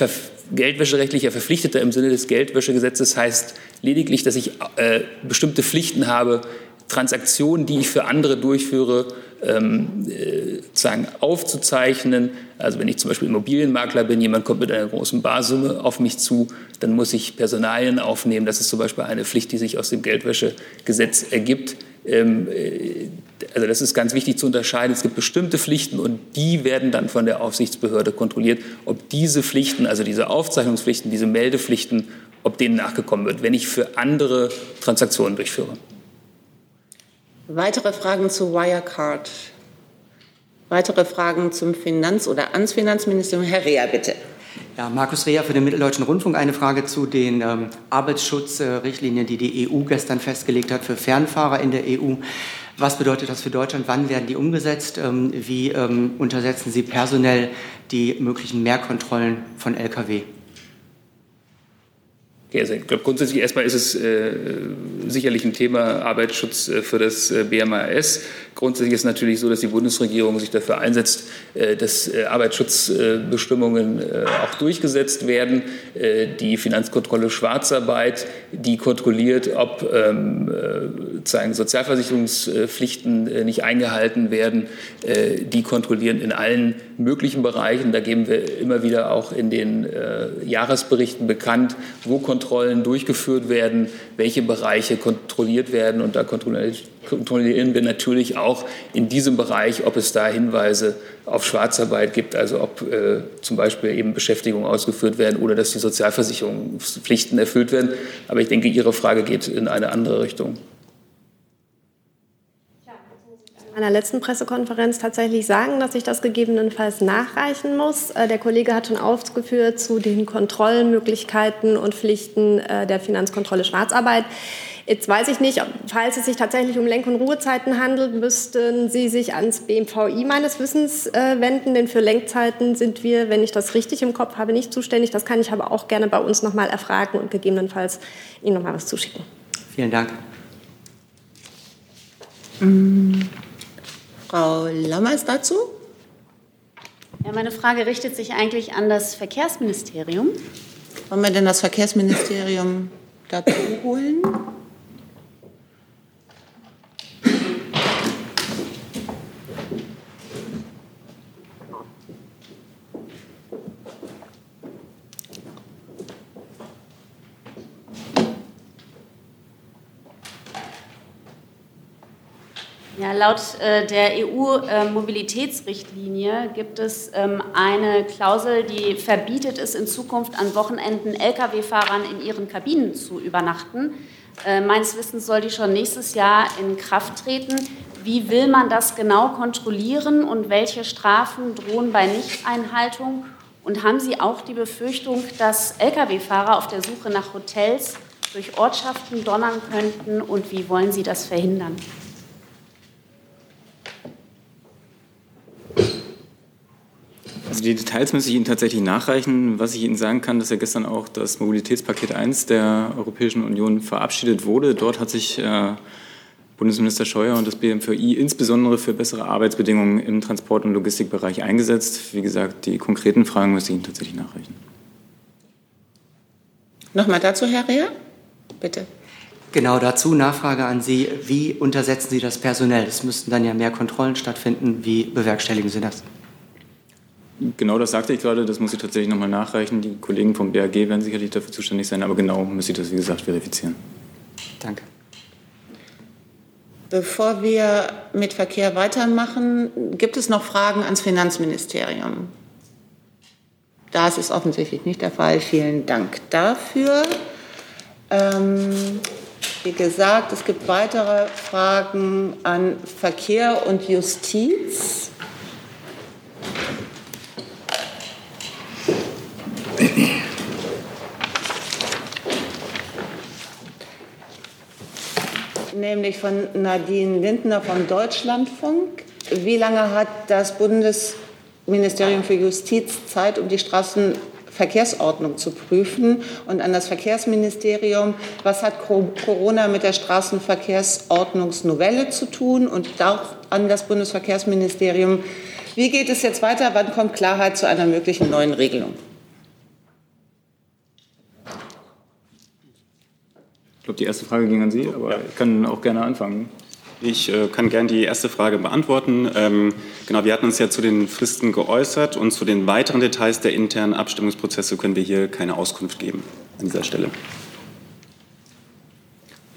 geldwäscherechtlicher Verpflichteter im Sinne des Geldwäschegesetzes heißt lediglich, dass ich äh, bestimmte Pflichten habe, Transaktionen, die ich für andere durchführe, ähm, äh, sozusagen aufzuzeichnen. Also wenn ich zum Beispiel Immobilienmakler bin, jemand kommt mit einer großen Barsumme auf mich zu, dann muss ich Personalien aufnehmen. Das ist zum Beispiel eine Pflicht, die sich aus dem Geldwäschegesetz ergibt. Ähm, äh, also das ist ganz wichtig zu unterscheiden. Es gibt bestimmte Pflichten und die werden dann von der Aufsichtsbehörde kontrolliert, ob diese Pflichten, also diese Aufzeichnungspflichten, diese Meldepflichten, ob denen nachgekommen wird, wenn ich für andere Transaktionen durchführe. Weitere Fragen zu Wirecard? Weitere Fragen zum Finanz- oder ans Finanzministerium? Herr Rea, bitte. Ja, Markus Reher für den Mitteldeutschen Rundfunk. Eine Frage zu den ähm, Arbeitsschutzrichtlinien, die die EU gestern festgelegt hat für Fernfahrer in der EU. Was bedeutet das für Deutschland? Wann werden die umgesetzt? Ähm, wie ähm, untersetzen Sie personell die möglichen Mehrkontrollen von Lkw? Also ich glaube, grundsätzlich erstmal ist es äh, sicherlich ein Thema Arbeitsschutz äh, für das äh, BMAS. Grundsätzlich ist es natürlich so, dass die Bundesregierung sich dafür einsetzt, äh, dass äh, Arbeitsschutzbestimmungen äh, auch durchgesetzt werden. Die Finanzkontrolle Schwarzarbeit, die kontrolliert, ob ähm, sozusagen Sozialversicherungspflichten nicht eingehalten werden, die kontrollieren in allen möglichen Bereichen. Da geben wir immer wieder auch in den Jahresberichten bekannt, wo Kontrollen durchgeführt werden, welche Bereiche kontrolliert werden. Und da kontrollieren wir natürlich auch in diesem Bereich, ob es da Hinweise auf Schwarzarbeit gibt, also ob äh, zum Beispiel eben Beschäftigungen ausgeführt werden oder dass die Sozialversicherungspflichten erfüllt werden. Aber ich denke, Ihre Frage geht in eine andere Richtung meiner letzten Pressekonferenz tatsächlich sagen, dass ich das gegebenenfalls nachreichen muss. Äh, der Kollege hat schon aufgeführt zu den Kontrollmöglichkeiten und Pflichten äh, der Finanzkontrolle Schwarzarbeit. Jetzt weiß ich nicht, falls es sich tatsächlich um Lenk- und Ruhezeiten handelt, müssten Sie sich ans BMVI meines Wissens äh, wenden, denn für Lenkzeiten sind wir, wenn ich das richtig im Kopf habe, nicht zuständig. Das kann ich aber auch gerne bei uns noch mal erfragen und gegebenenfalls Ihnen noch mal was zuschicken. Vielen Dank. Mm. Frau Lammers dazu? Ja, meine Frage richtet sich eigentlich an das Verkehrsministerium. Wollen wir denn das Verkehrsministerium dazu holen? Ja, laut äh, der EU-Mobilitätsrichtlinie äh, gibt es ähm, eine Klausel, die verbietet es in Zukunft an Wochenenden Lkw-Fahrern in ihren Kabinen zu übernachten. Äh, meines Wissens soll die schon nächstes Jahr in Kraft treten. Wie will man das genau kontrollieren und welche Strafen drohen bei Nichteinhaltung? Und haben Sie auch die Befürchtung, dass Lkw-Fahrer auf der Suche nach Hotels durch Ortschaften donnern könnten und wie wollen Sie das verhindern? Also die Details müsste ich Ihnen tatsächlich nachreichen. Was ich Ihnen sagen kann, dass ja gestern auch das Mobilitätspaket 1 der Europäischen Union verabschiedet wurde. Dort hat sich äh, Bundesminister Scheuer und das BMVI insbesondere für bessere Arbeitsbedingungen im Transport- und Logistikbereich eingesetzt. Wie gesagt, die konkreten Fragen müsste ich Ihnen tatsächlich nachreichen. Nochmal dazu, Herr Reher, bitte. Genau dazu Nachfrage an Sie. Wie untersetzen Sie das personell? Es müssten dann ja mehr Kontrollen stattfinden. Wie bewerkstelligen Sie das? Genau das sagte ich gerade, das muss ich tatsächlich nochmal nachreichen. Die Kollegen vom BAG werden sicherlich dafür zuständig sein, aber genau muss ich das, wie gesagt, verifizieren. Danke. Bevor wir mit Verkehr weitermachen, gibt es noch Fragen ans Finanzministerium? Das ist offensichtlich nicht der Fall. Vielen Dank dafür. Ähm, wie gesagt, es gibt weitere Fragen an Verkehr und Justiz. Nämlich von Nadine Lindner vom Deutschlandfunk. Wie lange hat das Bundesministerium für Justiz Zeit, um die Straßenverkehrsordnung zu prüfen? Und an das Verkehrsministerium, was hat Corona mit der Straßenverkehrsordnungsnovelle zu tun? Und auch an das Bundesverkehrsministerium, wie geht es jetzt weiter? Wann kommt Klarheit zu einer möglichen neuen Regelung? Ich glaube, die erste Frage ging an Sie, aber ja. ich kann auch gerne anfangen. Ich äh, kann gerne die erste Frage beantworten. Ähm, genau, wir hatten uns ja zu den Fristen geäußert und zu den weiteren Details der internen Abstimmungsprozesse können wir hier keine Auskunft geben an dieser Stelle.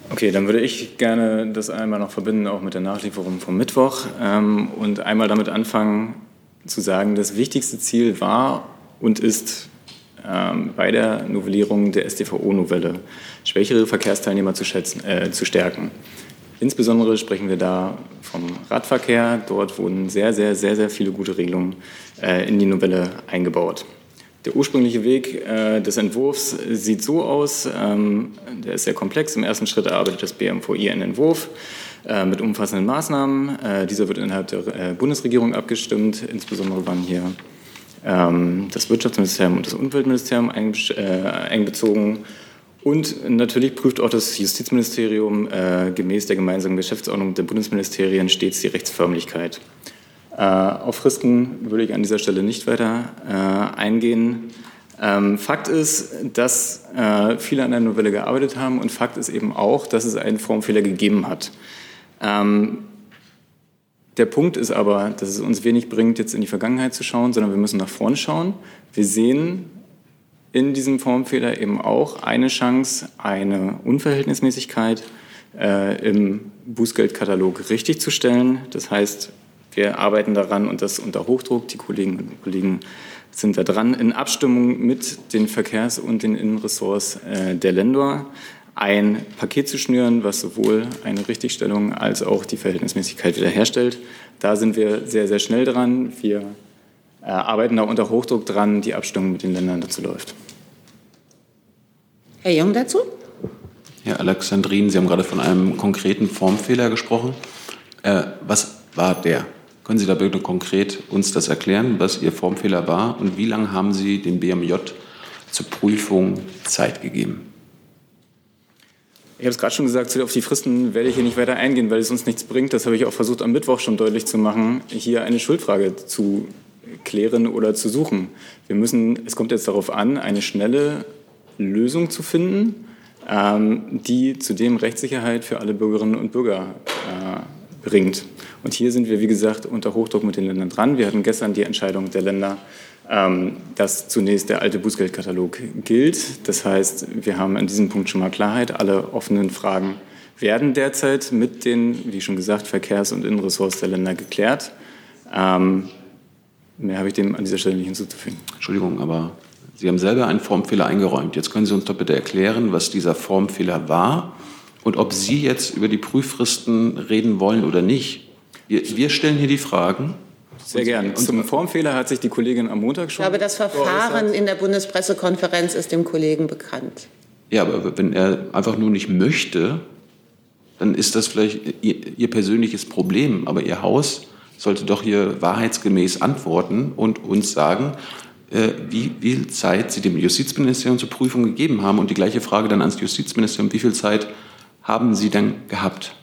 Okay, dann würde ich gerne das einmal noch verbinden, auch mit der Nachlieferung vom Mittwoch ähm, und einmal damit anfangen zu sagen, das wichtigste Ziel war und ist bei der Novellierung der StVO-Novelle schwächere Verkehrsteilnehmer zu, schätzen, äh, zu stärken. Insbesondere sprechen wir da vom Radverkehr. Dort wurden sehr, sehr, sehr, sehr viele gute Regelungen äh, in die Novelle eingebaut. Der ursprüngliche Weg äh, des Entwurfs sieht so aus, ähm, der ist sehr komplex. Im ersten Schritt erarbeitet das BMVI einen Entwurf äh, mit umfassenden Maßnahmen. Äh, dieser wird innerhalb der äh, Bundesregierung abgestimmt. Insbesondere waren hier ähm, das Wirtschaftsministerium und das Umweltministerium äh, einbezogen. Und natürlich prüft auch das Justizministerium äh, gemäß der gemeinsamen Geschäftsordnung der Bundesministerien stets die Rechtsförmlichkeit. Äh, auf Fristen würde ich an dieser Stelle nicht weiter äh, eingehen. Ähm, Fakt ist, dass äh, viele an der Novelle gearbeitet haben und Fakt ist eben auch, dass es einen Formfehler gegeben hat. Ähm, der Punkt ist aber, dass es uns wenig bringt, jetzt in die Vergangenheit zu schauen, sondern wir müssen nach vorne schauen. Wir sehen in diesem Formfehler eben auch eine Chance, eine Unverhältnismäßigkeit äh, im Bußgeldkatalog richtigzustellen. Das heißt, wir arbeiten daran und das unter Hochdruck. Die Kolleginnen und Kollegen sind da dran, in Abstimmung mit den Verkehrs- und den Innenressorts äh, der Länder ein Paket zu schnüren, was sowohl eine Richtigstellung als auch die Verhältnismäßigkeit wiederherstellt. Da sind wir sehr, sehr schnell dran. Wir äh, arbeiten da unter Hochdruck dran. Die Abstimmung mit den Ländern dazu läuft. Herr Jung dazu? Herr Alexandrin, Sie haben gerade von einem konkreten Formfehler gesprochen. Äh, was war der? Können Sie da bitte konkret uns das erklären, was Ihr Formfehler war und wie lange haben Sie dem BMJ zur Prüfung Zeit gegeben? Ich habe es gerade schon gesagt, auf die Fristen werde ich hier nicht weiter eingehen, weil es uns nichts bringt. Das habe ich auch versucht am Mittwoch schon deutlich zu machen, hier eine Schuldfrage zu klären oder zu suchen. Wir müssen, es kommt jetzt darauf an, eine schnelle Lösung zu finden, ähm, die zudem Rechtssicherheit für alle Bürgerinnen und Bürger äh, bringt. Und hier sind wir, wie gesagt, unter Hochdruck mit den Ländern dran. Wir hatten gestern die Entscheidung der Länder, dass zunächst der alte Bußgeldkatalog gilt. Das heißt, wir haben an diesem Punkt schon mal Klarheit. Alle offenen Fragen werden derzeit mit den, wie schon gesagt, Verkehrs- und Innenressorts der Länder geklärt. Ähm, mehr habe ich dem an dieser Stelle nicht hinzuzufügen. Entschuldigung, aber Sie haben selber einen Formfehler eingeräumt. Jetzt können Sie uns doch bitte erklären, was dieser Formfehler war und ob Sie jetzt über die Prüffristen reden wollen oder nicht. Wir, wir stellen hier die Fragen. Sehr gerne. Zum Formfehler hat sich die Kollegin am Montag schon. Ich glaube, das Verfahren in der Bundespressekonferenz ist dem Kollegen bekannt. Ja, aber wenn er einfach nur nicht möchte, dann ist das vielleicht ihr, ihr persönliches Problem. Aber Ihr Haus sollte doch hier wahrheitsgemäß antworten und uns sagen, äh, wie viel Zeit Sie dem Justizministerium zur Prüfung gegeben haben. Und die gleiche Frage dann ans Justizministerium, wie viel Zeit haben Sie denn gehabt?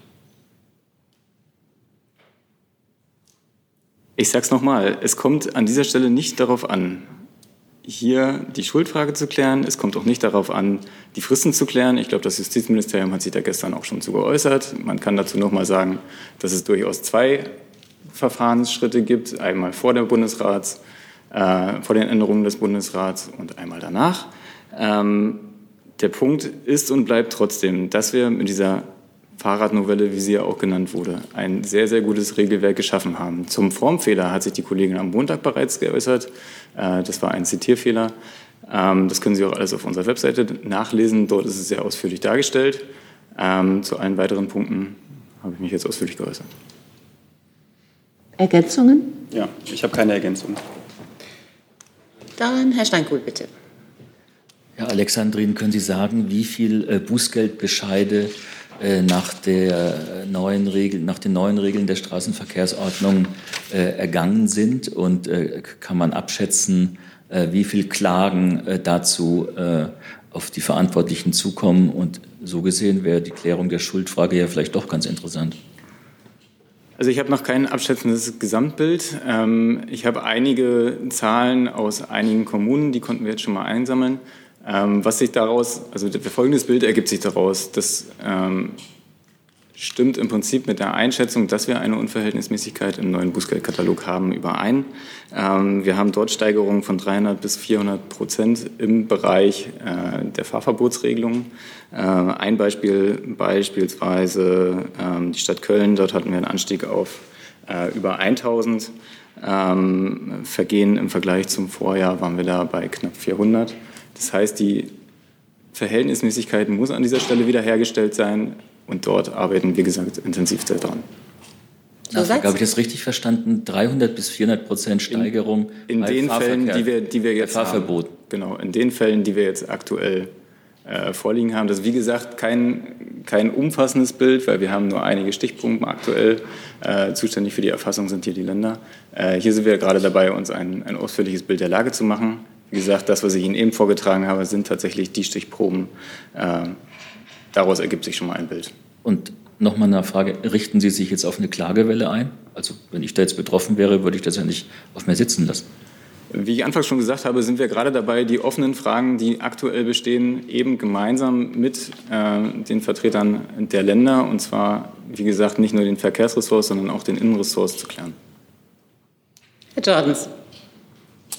Ich sage es nochmal, es kommt an dieser Stelle nicht darauf an, hier die Schuldfrage zu klären. Es kommt auch nicht darauf an, die Fristen zu klären. Ich glaube, das Justizministerium hat sich da gestern auch schon zu geäußert. Man kann dazu nochmal sagen, dass es durchaus zwei Verfahrensschritte gibt. Einmal vor der Bundesrats- äh, vor den Änderungen des Bundesrats und einmal danach. Ähm, der Punkt ist und bleibt trotzdem, dass wir mit dieser Fahrradnovelle, wie sie ja auch genannt wurde, ein sehr, sehr gutes Regelwerk geschaffen haben. Zum Formfehler hat sich die Kollegin am Montag bereits geäußert. Äh, das war ein Zitierfehler. Ähm, das können Sie auch alles auf unserer Webseite nachlesen. Dort ist es sehr ausführlich dargestellt. Ähm, zu allen weiteren Punkten habe ich mich jetzt ausführlich geäußert. Ergänzungen? Ja, ich habe keine Ergänzung. Dann Herr Steinkuhl, bitte. Herr Alexandrin, können Sie sagen, wie viel äh, Bußgeldbescheide nach, der neuen Regel, nach den neuen Regeln der Straßenverkehrsordnung äh, ergangen sind? Und kann man abschätzen, wie viele Klagen dazu auf die Verantwortlichen zukommen? Und so gesehen wäre die Klärung der Schuldfrage ja vielleicht doch ganz interessant. Also ich habe noch kein abschätzendes Gesamtbild. Ähm, ich habe einige Zahlen aus einigen Kommunen, die konnten wir jetzt schon mal einsammeln. Ähm, was sich daraus, also folgendes Bild ergibt sich daraus, das ähm, stimmt im Prinzip mit der Einschätzung, dass wir eine Unverhältnismäßigkeit im neuen Bußgeldkatalog haben, überein. Ähm, wir haben dort Steigerungen von 300 bis 400 Prozent im Bereich äh, der Fahrverbotsregelungen. Äh, ein Beispiel beispielsweise ähm, die Stadt Köln, dort hatten wir einen Anstieg auf äh, über 1000 ähm, Vergehen im Vergleich zum Vorjahr waren wir da bei knapp 400. Das heißt, die Verhältnismäßigkeit muss an dieser Stelle wiederhergestellt sein und dort arbeiten, wie gesagt, intensiv daran. Nachfrage, habe ich das richtig verstanden? 300 bis 400 Prozent Steigerung in, in den Fällen, die wir, die wir jetzt Fahrverbot. Haben, genau, in den Fällen, die wir jetzt aktuell äh, vorliegen haben. Das ist wie gesagt kein, kein umfassendes Bild, weil wir haben nur einige Stichpunkte aktuell. Äh, zuständig für die Erfassung sind hier die Länder. Äh, hier sind wir gerade dabei, uns ein, ein ausführliches Bild der Lage zu machen. Wie gesagt, das, was ich Ihnen eben vorgetragen habe, sind tatsächlich die Stichproben. Äh, daraus ergibt sich schon mal ein Bild. Und nochmal eine Frage, richten Sie sich jetzt auf eine Klagewelle ein? Also wenn ich da jetzt betroffen wäre, würde ich das ja nicht auf mir sitzen lassen. Wie ich anfangs schon gesagt habe, sind wir gerade dabei, die offenen Fragen, die aktuell bestehen, eben gemeinsam mit äh, den Vertretern der Länder, und zwar, wie gesagt, nicht nur den Verkehrsressorts, sondern auch den Innenressorts zu klären. Herr Jordans.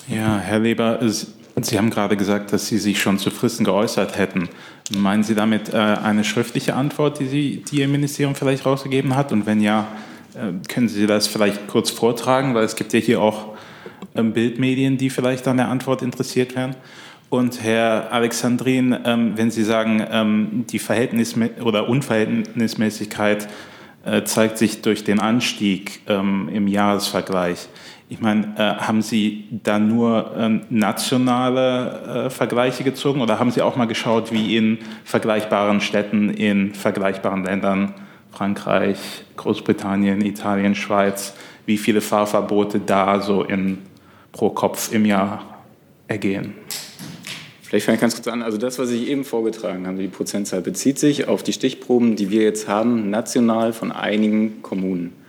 Ja, Herr Leber, Sie haben gerade gesagt, dass Sie sich schon zu Fristen geäußert hätten. Meinen Sie damit äh, eine schriftliche Antwort, die, Sie, die Ihr Ministerium vielleicht rausgegeben hat? Und wenn ja, äh, können Sie das vielleicht kurz vortragen? Weil es gibt ja hier auch ähm, Bildmedien, die vielleicht an der Antwort interessiert wären. Und Herr Alexandrin, ähm, wenn Sie sagen, ähm, die Verhältnis oder Unverhältnismäßigkeit äh, zeigt sich durch den Anstieg im Jahresvergleich. Ich meine, äh, haben Sie da nur äh, nationale äh, Vergleiche gezogen oder haben Sie auch mal geschaut, wie in vergleichbaren Städten, in vergleichbaren Ländern, Frankreich, Großbritannien, Italien, Schweiz, wie viele Fahrverbote da so in, pro Kopf im Jahr ergehen? Vielleicht fange ich ganz kurz an. Also das, was ich eben vorgetragen habe, die Prozentzahl bezieht sich auf die Stichproben, die wir jetzt haben, national von einigen Kommunen.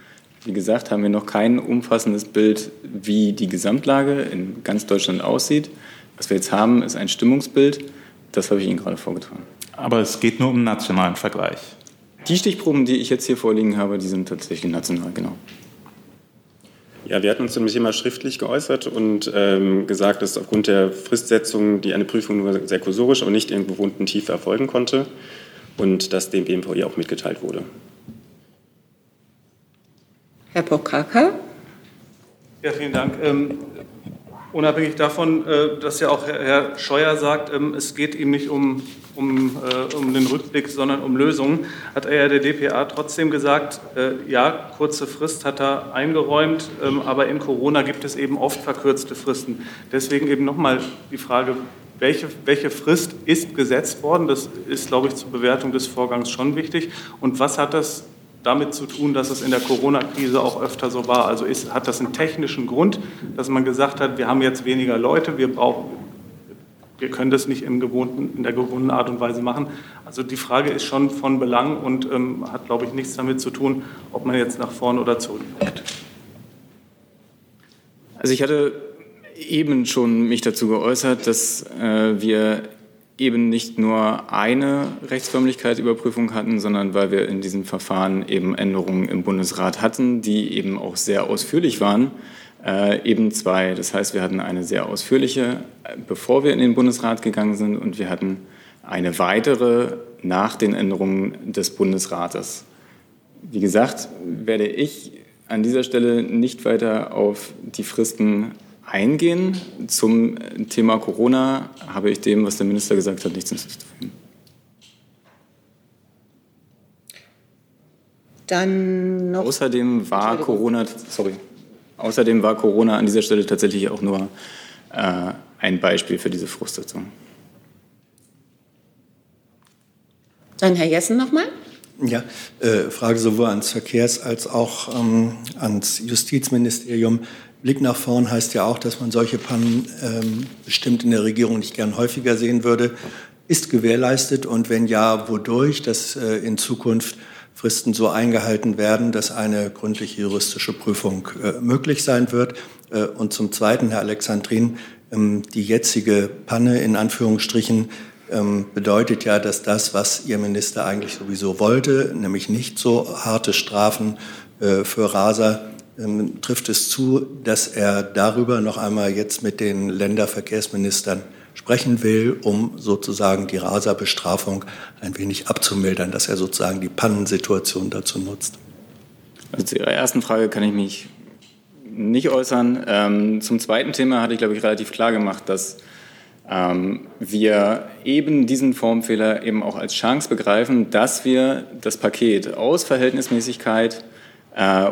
Wie gesagt, haben wir noch kein umfassendes Bild, wie die Gesamtlage in ganz Deutschland aussieht. Was wir jetzt haben, ist ein Stimmungsbild. Das habe ich Ihnen gerade vorgetragen. Aber es geht nur um nationalen Vergleich. Die Stichproben, die ich jetzt hier vorliegen habe, die sind tatsächlich national, genau. Ja, wir hatten uns zum Thema schriftlich geäußert und ähm, gesagt, dass aufgrund der Fristsetzung die eine Prüfung nur sehr kursorisch und nicht in bewohnten Tiefe erfolgen konnte und dass dem BMVI auch mitgeteilt wurde. Herr Pokraka. Ja, vielen Dank. Ähm, unabhängig davon, äh, dass ja auch Herr Scheuer sagt, ähm, es geht ihm nicht um, um, äh, um den Rückblick, sondern um Lösungen, hat er ja der DPA trotzdem gesagt, äh, ja, kurze Frist hat er eingeräumt, ähm, aber in Corona gibt es eben oft verkürzte Fristen. Deswegen eben nochmal die Frage, welche, welche Frist ist gesetzt worden? Das ist, glaube ich, zur Bewertung des Vorgangs schon wichtig. Und was hat das damit zu tun, dass es in der Corona-Krise auch öfter so war. Also ist, hat das einen technischen Grund, dass man gesagt hat, wir haben jetzt weniger Leute, wir brauchen, wir können das nicht in, gewohnten, in der gewohnten Art und Weise machen. Also die Frage ist schon von Belang und ähm, hat, glaube ich, nichts damit zu tun, ob man jetzt nach vorn oder zurück. Also ich hatte eben schon mich dazu geäußert, dass äh, wir eben nicht nur eine Rechtsförmlichkeitsüberprüfung hatten, sondern weil wir in diesem Verfahren eben Änderungen im Bundesrat hatten, die eben auch sehr ausführlich waren, äh, eben zwei. Das heißt, wir hatten eine sehr ausführliche, bevor wir in den Bundesrat gegangen sind, und wir hatten eine weitere nach den Änderungen des Bundesrates. Wie gesagt, werde ich an dieser Stelle nicht weiter auf die Fristen eingehen. Zum Thema Corona habe ich dem, was der Minister gesagt hat, nichts hinzuzufügen. Dann noch. Außerdem war Corona, sorry, außerdem war Corona an dieser Stelle tatsächlich auch nur äh, ein Beispiel für diese Frustration. Dann Herr Jessen nochmal. Ja, äh, Frage sowohl ans Verkehrs- als auch ähm, ans Justizministerium. Blick nach vorn heißt ja auch, dass man solche Pannen ähm, bestimmt in der Regierung nicht gern häufiger sehen würde. Ist gewährleistet und wenn ja, wodurch, dass äh, in Zukunft Fristen so eingehalten werden, dass eine gründliche juristische Prüfung äh, möglich sein wird? Äh, und zum Zweiten, Herr Alexandrin, Ähm, die jetzige Panne in Anführungsstrichen ähm, bedeutet ja, dass das, was Ihr Minister eigentlich sowieso wollte, nämlich nicht so harte Strafen äh, für Raser, ähm, trifft es zu, dass er darüber noch einmal jetzt mit den Länderverkehrsministern sprechen will, um sozusagen die Raserbestrafung ein wenig abzumildern, dass er sozusagen die Pannensituation dazu nutzt. Also zu Ihrer ersten Frage kann ich mich nicht äußern. Ähm, zum zweiten Thema hatte ich, glaube ich, relativ klar gemacht, dass ähm, wir eben diesen Formfehler eben auch als Chance begreifen, dass wir das Paket aus Verhältnismäßigkeit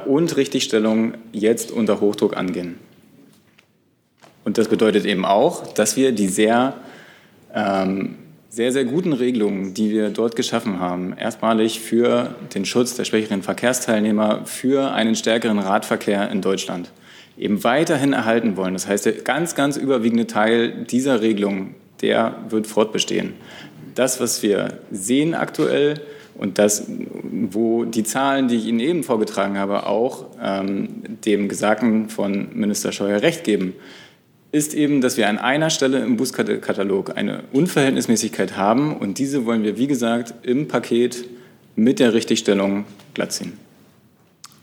und Richtigstellung jetzt unter Hochdruck angehen. Und das bedeutet eben auch, dass wir die sehr, ähm, sehr, sehr guten Regelungen, die wir dort geschaffen haben, erstmalig für den Schutz der schwächeren Verkehrsteilnehmer, für einen stärkeren Radverkehr in Deutschland eben weiterhin erhalten wollen. Das heißt, der ganz, ganz überwiegende Teil dieser Regelung, der wird fortbestehen. Das, was wir sehen aktuell und das, wo die Zahlen, die ich Ihnen eben vorgetragen habe, auch ähm, dem Gesagten von Minister Scheuer recht geben, ist eben, dass wir an einer Stelle im Buskatalog eine Unverhältnismäßigkeit haben und diese wollen wir, wie gesagt, im Paket mit der Richtigstellung glattziehen.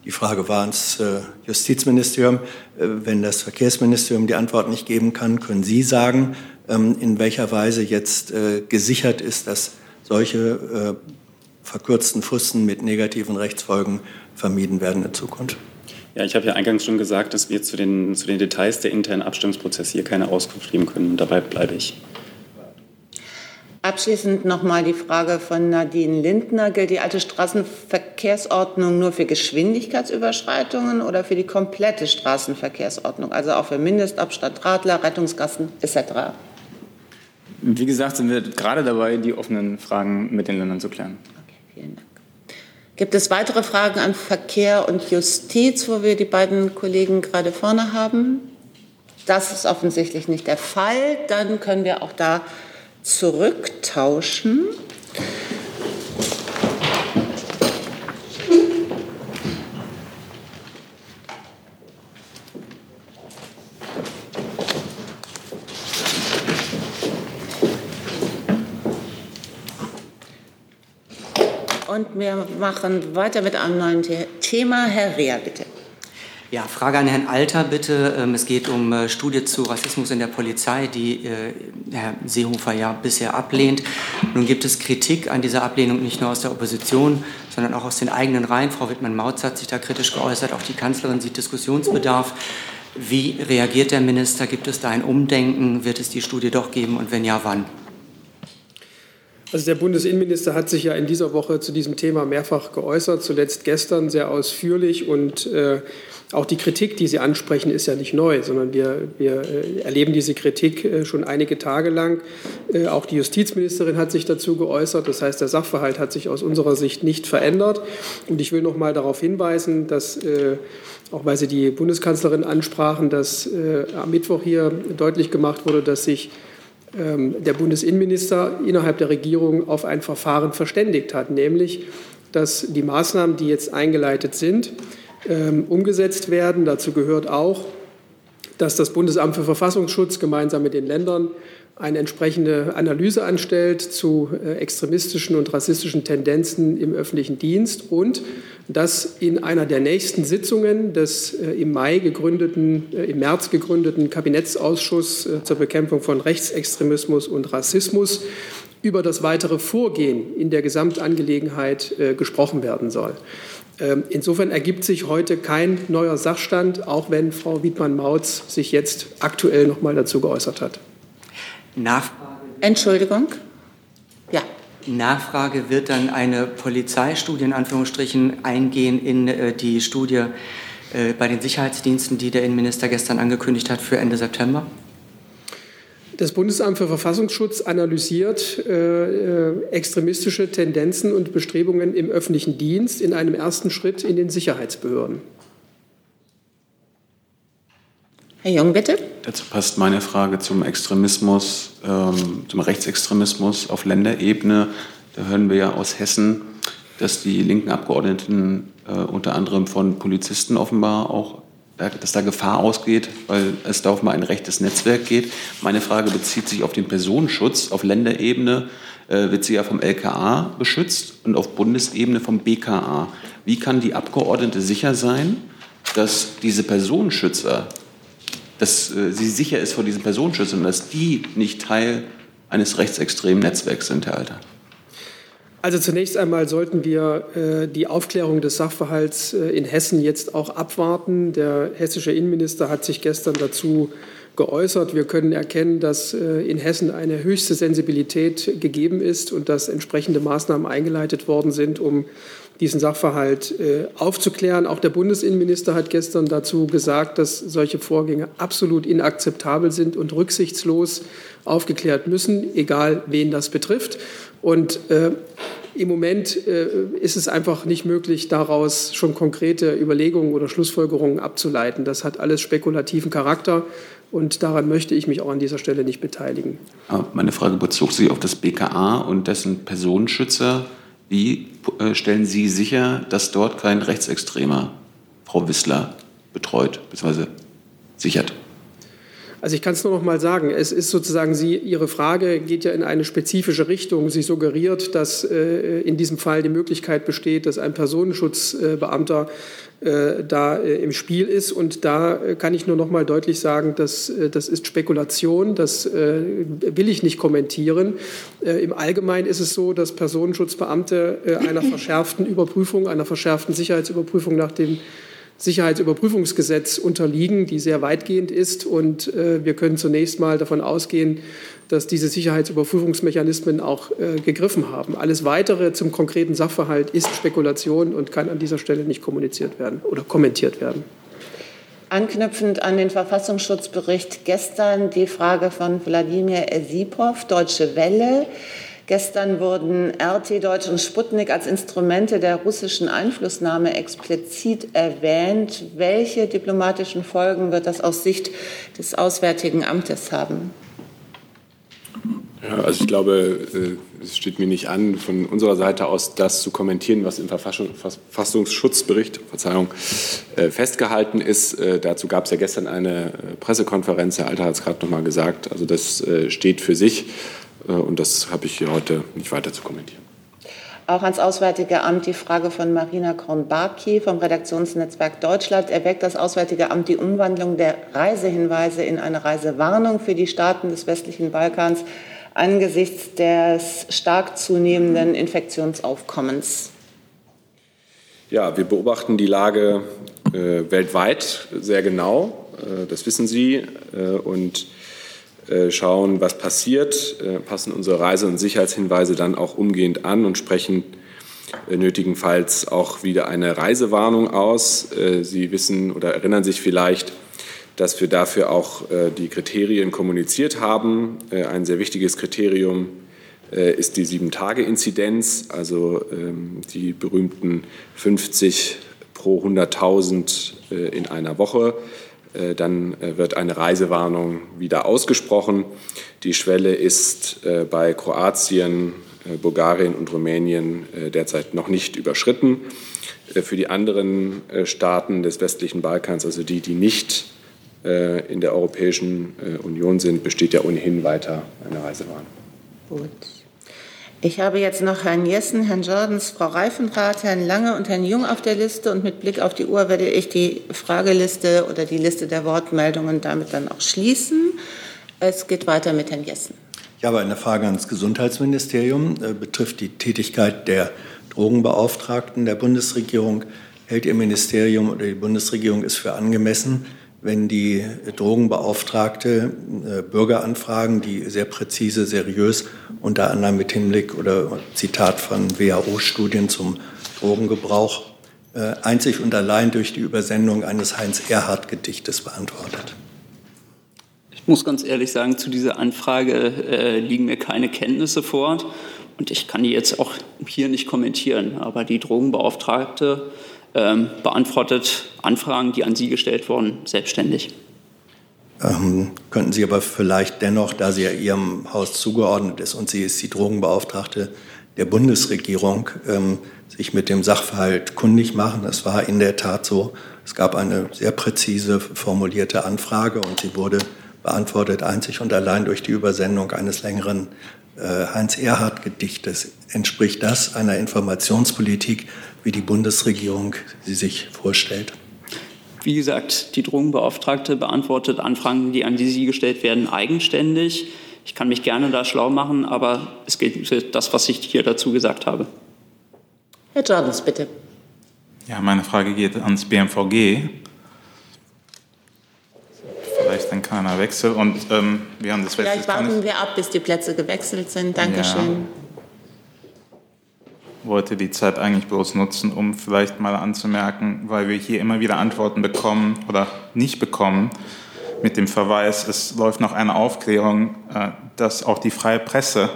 Die Frage war ans äh, Justizministerium. Äh, wenn das Verkehrsministerium die Antwort nicht geben kann, können Sie sagen, ähm, in welcher Weise jetzt äh, gesichert ist, dass solche verkürzten Fristen mit negativen Rechtsfolgen vermieden werden in Zukunft. Ja, ich habe ja eingangs schon gesagt, dass wir zu den, zu den Details der internen Abstimmungsprozesse hier keine Auskunft geben können. Dabei bleibe ich. Abschließend noch mal die Frage von Nadine Lindner. Gilt die alte Straßenverkehrsordnung nur für Geschwindigkeitsüberschreitungen oder für die komplette Straßenverkehrsordnung, also auch für Mindestabstand, Radler, Rettungsgassen etc.? Wie gesagt, sind wir gerade dabei, die offenen Fragen mit den Ländern zu klären. Vielen Dank. Gibt es weitere Fragen an Verkehr und Justiz, wo wir die beiden Kollegen gerade vorne haben? Das ist offensichtlich nicht der Fall. Dann können wir auch da zurücktauschen. Und wir machen weiter mit einem neuen Thema. Herr Rea, bitte. Ja, Frage an Herrn Alter bitte. Ähm, es geht um äh, Studie zu Rassismus in der Polizei, die äh, Herr Seehofer ja bisher ablehnt. Nun gibt es Kritik an dieser Ablehnung nicht nur aus der Opposition, sondern auch aus den eigenen Reihen. Frau Wittmann-Mautz hat sich da kritisch geäußert. Auch die Kanzlerin sieht Diskussionsbedarf. Wie reagiert der Minister? Gibt es da ein Umdenken? Wird es die Studie doch geben? Und wenn ja, wann? Also der Bundesinnenminister hat sich ja in dieser Woche zu diesem Thema mehrfach geäußert, zuletzt gestern sehr ausführlich. Und äh, auch die Kritik, die Sie ansprechen, ist ja nicht neu, sondern wir, wir äh, erleben diese Kritik äh, schon einige Tage lang. Äh, auch die Justizministerin hat sich dazu geäußert. Das heißt, der Sachverhalt hat sich aus unserer Sicht nicht verändert. Und ich will noch mal darauf hinweisen, dass auch weil Sie die Bundeskanzlerin ansprachen, dass am Mittwoch hier deutlich gemacht wurde, dass sich der Bundesinnenminister innerhalb der Regierung auf ein Verfahren verständigt hat, nämlich dass die Maßnahmen, die jetzt eingeleitet sind, ähm, umgesetzt werden. Dazu gehört auch, dass das Bundesamt für Verfassungsschutz gemeinsam mit den Ländern eine entsprechende Analyse anstellt zu äh, extremistischen und rassistischen Tendenzen im öffentlichen Dienst und dass in einer der nächsten Sitzungen des äh, im Mai gegründeten, äh, im März gegründeten Kabinettsausschuss zur Bekämpfung von Rechtsextremismus und Rassismus über das weitere Vorgehen in der Gesamtangelegenheit gesprochen werden soll. Ähm, insofern ergibt sich heute kein neuer Sachstand, auch wenn Frau Wiedmann-Mautz sich jetzt aktuell noch mal dazu geäußert hat. Nachfrage. Entschuldigung. Ja. Nachfrage wird dann eine Polizeistudie in Anführungsstrichen eingehen in äh, die Studie äh, bei den Sicherheitsdiensten, die der Innenminister gestern angekündigt hat für Ende September? Das Bundesamt für Verfassungsschutz analysiert äh, äh, extremistische Tendenzen und Bestrebungen im öffentlichen Dienst in einem ersten Schritt in den Sicherheitsbehörden. Herr Jung, bitte. Dazu passt meine Frage zum Extremismus, ähm, zum Rechtsextremismus auf Länderebene. Da hören wir ja aus Hessen, dass die linken Abgeordneten äh, unter anderem von Polizisten offenbar auch dass da Gefahr ausgeht, weil es da um ein rechtes Netzwerk geht. Meine Frage bezieht sich auf den Personenschutz. Auf Länderebene äh, wird sie ja vom LKA beschützt und auf Bundesebene vom BKA. Wie kann die Abgeordnete sicher sein, dass diese Personenschützer, dass äh, sie sicher ist vor diesen Personenschützern und dass die nicht Teil eines rechtsextremen Netzwerks sind, Herr Alter? Also zunächst einmal sollten wir äh, die Aufklärung des Sachverhalts äh, in Hessen jetzt auch abwarten. Der hessische Innenminister hat sich gestern dazu geäußert. Wir können erkennen, dass äh, in Hessen eine höchste Sensibilität gegeben ist und dass entsprechende Maßnahmen eingeleitet worden sind, um diesen Sachverhalt äh, aufzuklären. Auch der Bundesinnenminister hat gestern dazu gesagt, dass solche Vorgänge absolut inakzeptabel sind und rücksichtslos aufgeklärt müssen, egal wen das betrifft. Und äh, im Moment äh, ist es einfach nicht möglich, daraus schon konkrete Überlegungen oder Schlussfolgerungen abzuleiten. Das hat alles spekulativen Charakter und daran möchte ich mich auch an dieser Stelle nicht beteiligen. Meine Frage bezog sich auf das BKA und dessen Personenschützer. Wie äh, stellen Sie sicher, dass dort kein Rechtsextremer Frau Wissler betreut bzw. sichert? Also ich kann es nur noch mal sagen, es ist sozusagen Sie, Ihre Frage geht ja in eine spezifische Richtung. Sie suggeriert, dass äh, in diesem Fall die Möglichkeit besteht, dass ein Personenschutzbeamter äh, da äh, im Spiel ist. Und da äh, kann ich nur noch mal deutlich sagen, dass äh, das ist Spekulation, das äh, will ich nicht kommentieren. Im Allgemeinen ist es so, dass Personenschutzbeamte einer verschärften Überprüfung, einer verschärften Sicherheitsüberprüfung nach dem Sicherheitsüberprüfungsgesetz unterliegen, die sehr weitgehend ist. Und äh, wir können zunächst mal davon ausgehen, dass diese Sicherheitsüberprüfungsmechanismen auch äh, gegriffen haben. Alles Weitere zum konkreten Sachverhalt ist Spekulation und kann an dieser Stelle nicht kommuniziert werden oder kommentiert werden. Anknüpfend an den Verfassungsschutzbericht gestern die Frage von Wladimir Esipov, Deutsche Welle. Gestern wurden RT Deutsch und Sputnik als Instrumente der russischen Einflussnahme explizit erwähnt. Welche diplomatischen Folgen wird das aus Sicht des Auswärtigen Amtes haben? Ja, also ich glaube, äh, es steht mir nicht an, von unserer Seite aus das zu kommentieren, was im Verfassungsschutzbericht Verzeihung, äh, festgehalten ist. Äh, dazu gab es ja gestern eine Pressekonferenz, Herr Alter hat es gerade noch mal gesagt. Also das steht für sich. Äh, und das habe ich hier heute nicht weiter zu kommentieren. Auch ans Auswärtige Amt die Frage von Marina Kornbarki vom Redaktionsnetzwerk Deutschland. Erweckt das Auswärtige Amt die Umwandlung der Reisehinweise in eine Reisewarnung für die Staaten des westlichen Balkans angesichts des stark zunehmenden Infektionsaufkommens? Ja, wir beobachten die Lage äh, weltweit sehr genau. Äh, das wissen Sie. Äh, und schauen, was passiert, äh, passen unsere Reise- und Sicherheitshinweise dann auch umgehend an und sprechen äh, nötigenfalls auch wieder eine Reisewarnung aus. Sie wissen oder erinnern sich vielleicht, dass wir dafür auch die Kriterien kommuniziert haben. Ein sehr wichtiges Kriterium ist die Sieben-Tage-Inzidenz, also ähm, die berühmten 50 pro 100.000 in einer Woche. Äh, dann äh, wird eine Reisewarnung wieder ausgesprochen. Die Schwelle ist äh, bei Kroatien, Bulgarien und Rumänien derzeit noch nicht überschritten. Für die anderen Staaten des westlichen Balkans, also die, die nicht in der Europäischen Union sind, besteht ja ohnehin weiter eine Reisewarnung. Gut. Ich habe jetzt noch Herrn Jessen, Herrn Jordans, Frau Reifenrath, Herrn Lange und Herrn Jung auf der Liste. Und mit Blick auf die Uhr werde ich die Frageliste oder die Liste der Wortmeldungen damit dann auch schließen. Es geht weiter mit Herrn Jessen. Ich habe eine Frage ans Gesundheitsministerium, äh, betrifft die Tätigkeit der Drogenbeauftragten der Bundesregierung. Hält Ihr Ministerium oder die Bundesregierung es für angemessen, wenn die Drogenbeauftragte äh, Bürgeranfragen, die sehr präzise, seriös, unter anderem mit Hinblick oder Zitat von WHO-Studien zum Drogengebrauch, äh, einzig und allein durch die Übersendung eines Heinz-Erhardt-Gedichtes beantwortet. Ich muss ganz ehrlich sagen, zu dieser Anfrage äh, liegen mir keine Kenntnisse vor. Und ich kann die jetzt auch hier nicht kommentieren. Aber die Drogenbeauftragte ähm, beantwortet Anfragen, die an Sie gestellt wurden, selbstständig. Ähm, könnten Sie aber vielleicht dennoch, da sie ja Ihrem Haus zugeordnet ist und sie ist die Drogenbeauftragte der Bundesregierung, ähm, sich mit dem Sachverhalt kundig machen. Es war in der Tat so, Es gab eine sehr präzise formulierte Anfrage und sie wurde beantwortet einzig und allein durch die Übersendung eines längeren äh, Heinz-Erhardt-Gedichtes. Entspricht das einer Informationspolitik, wie die Bundesregierung sie sich vorstellt? Wie gesagt, die Drogenbeauftragte beantwortet Anfragen, die an Sie gestellt werden, eigenständig. Ich kann mich gerne da schlau machen, aber es gilt für das, was ich hier dazu gesagt habe. Herr Jordans, bitte. Ja, meine Frage geht ans BMVG. Vielleicht ein kleiner Wechsel und ähm, während des Wechsels. Vielleicht warten wir ab, bis die Plätze gewechselt sind. Dankeschön. Ja. Wollte die Zeit eigentlich bloß nutzen, um vielleicht mal anzumerken, weil wir hier immer wieder Antworten bekommen oder nicht bekommen, mit dem Verweis, es läuft noch eine Aufklärung, äh, dass auch die freie Presse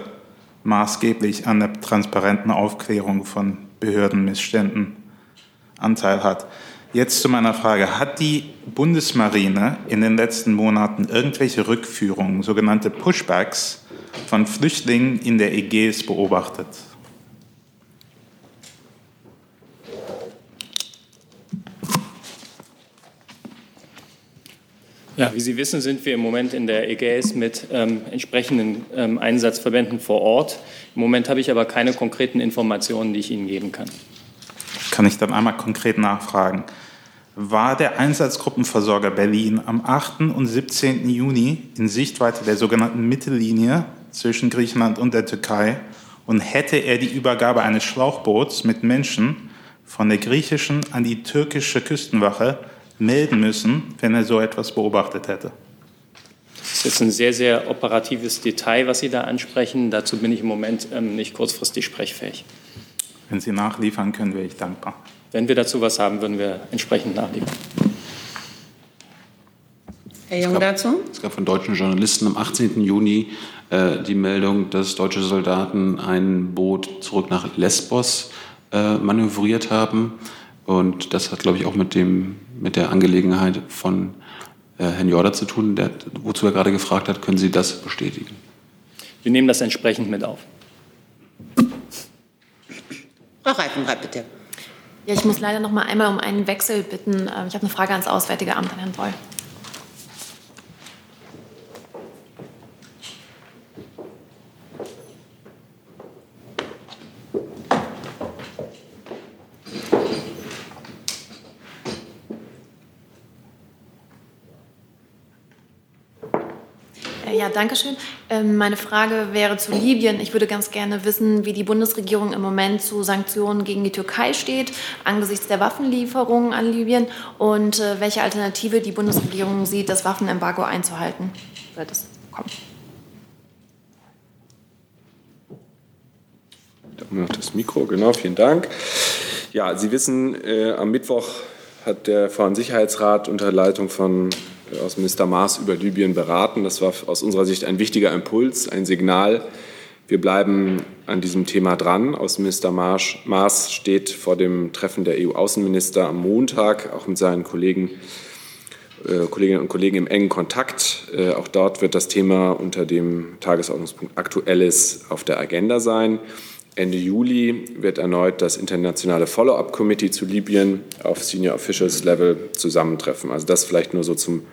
maßgeblich an der transparenten Aufklärung von Behördenmissständen Anteil hat. Jetzt zu meiner Frage. Hat die Bundesmarine in den letzten Monaten irgendwelche Rückführungen, sogenannte Pushbacks, von Flüchtlingen in der Ägäis beobachtet? Ja, wie Sie wissen, sind wir im Moment in der Ägäis mit ähm, entsprechenden ähm, Einsatzverbänden vor Ort. Im Moment habe ich aber keine konkreten Informationen, die ich Ihnen geben kann. Kann ich dann einmal konkret nachfragen? War der Einsatzgruppenversorger Berlin am 8. und 17. Juni in Sichtweite der sogenannten Mittellinie zwischen Griechenland und der Türkei und hätte er die Übergabe eines Schlauchboots mit Menschen von der griechischen an die türkische Küstenwache melden müssen, wenn er so etwas beobachtet hätte. Das ist jetzt ein sehr, sehr operatives Detail, was Sie da ansprechen. Dazu bin ich im Moment ähm, nicht kurzfristig sprechfähig. Wenn Sie nachliefern können, wäre ich dankbar. Wenn wir dazu was haben, würden wir entsprechend nachliefern. Herr Jung dazu? Es gab von deutschen Journalisten am 18. Juni äh, die Meldung, dass deutsche Soldaten ein Boot zurück nach Lesbos äh, manövriert haben. Und das hat, glaube ich, auch mit, dem, mit der Angelegenheit von äh, Herrn Jorda zu tun, der, wozu er gerade gefragt hat. Können Sie das bestätigen? Wir nehmen das entsprechend mit auf. Frau Reifenreit, bitte. Ja, ich muss leider noch mal einmal um einen Wechsel bitten. Ähm, ich habe eine Frage ans Auswärtige Amt an Herrn Doll. Ja, danke schön. Ähm, meine Frage wäre zu Libyen. Ich würde ganz gerne wissen, wie die Bundesregierung im Moment zu Sanktionen gegen die Türkei steht, angesichts der Waffenlieferungen an Libyen und äh, welche Alternative die Bundesregierung sieht, das Waffenembargo einzuhalten. Wird das kommen? Noch das Mikro, genau, vielen Dank. Ja, Sie wissen, äh, am Mittwoch hat der Vereinssicherheitsrat unter Leitung von Außenminister Maas über Libyen beraten. Das war aus unserer Sicht ein wichtiger Impuls, ein Signal. Wir bleiben an diesem Thema dran. Außenminister Maas steht vor dem Treffen der EU-Außenminister am Montag, auch mit seinen Kollegen, äh, Kolleginnen und Kollegen im engen Kontakt. Äh, auch dort wird das Thema unter dem Tagesordnungspunkt Aktuelles auf der Agenda sein. Ende Juli wird erneut das internationale Follow-up-Committee zu Libyen auf Senior Officials Level zusammentreffen. Also das vielleicht nur so zum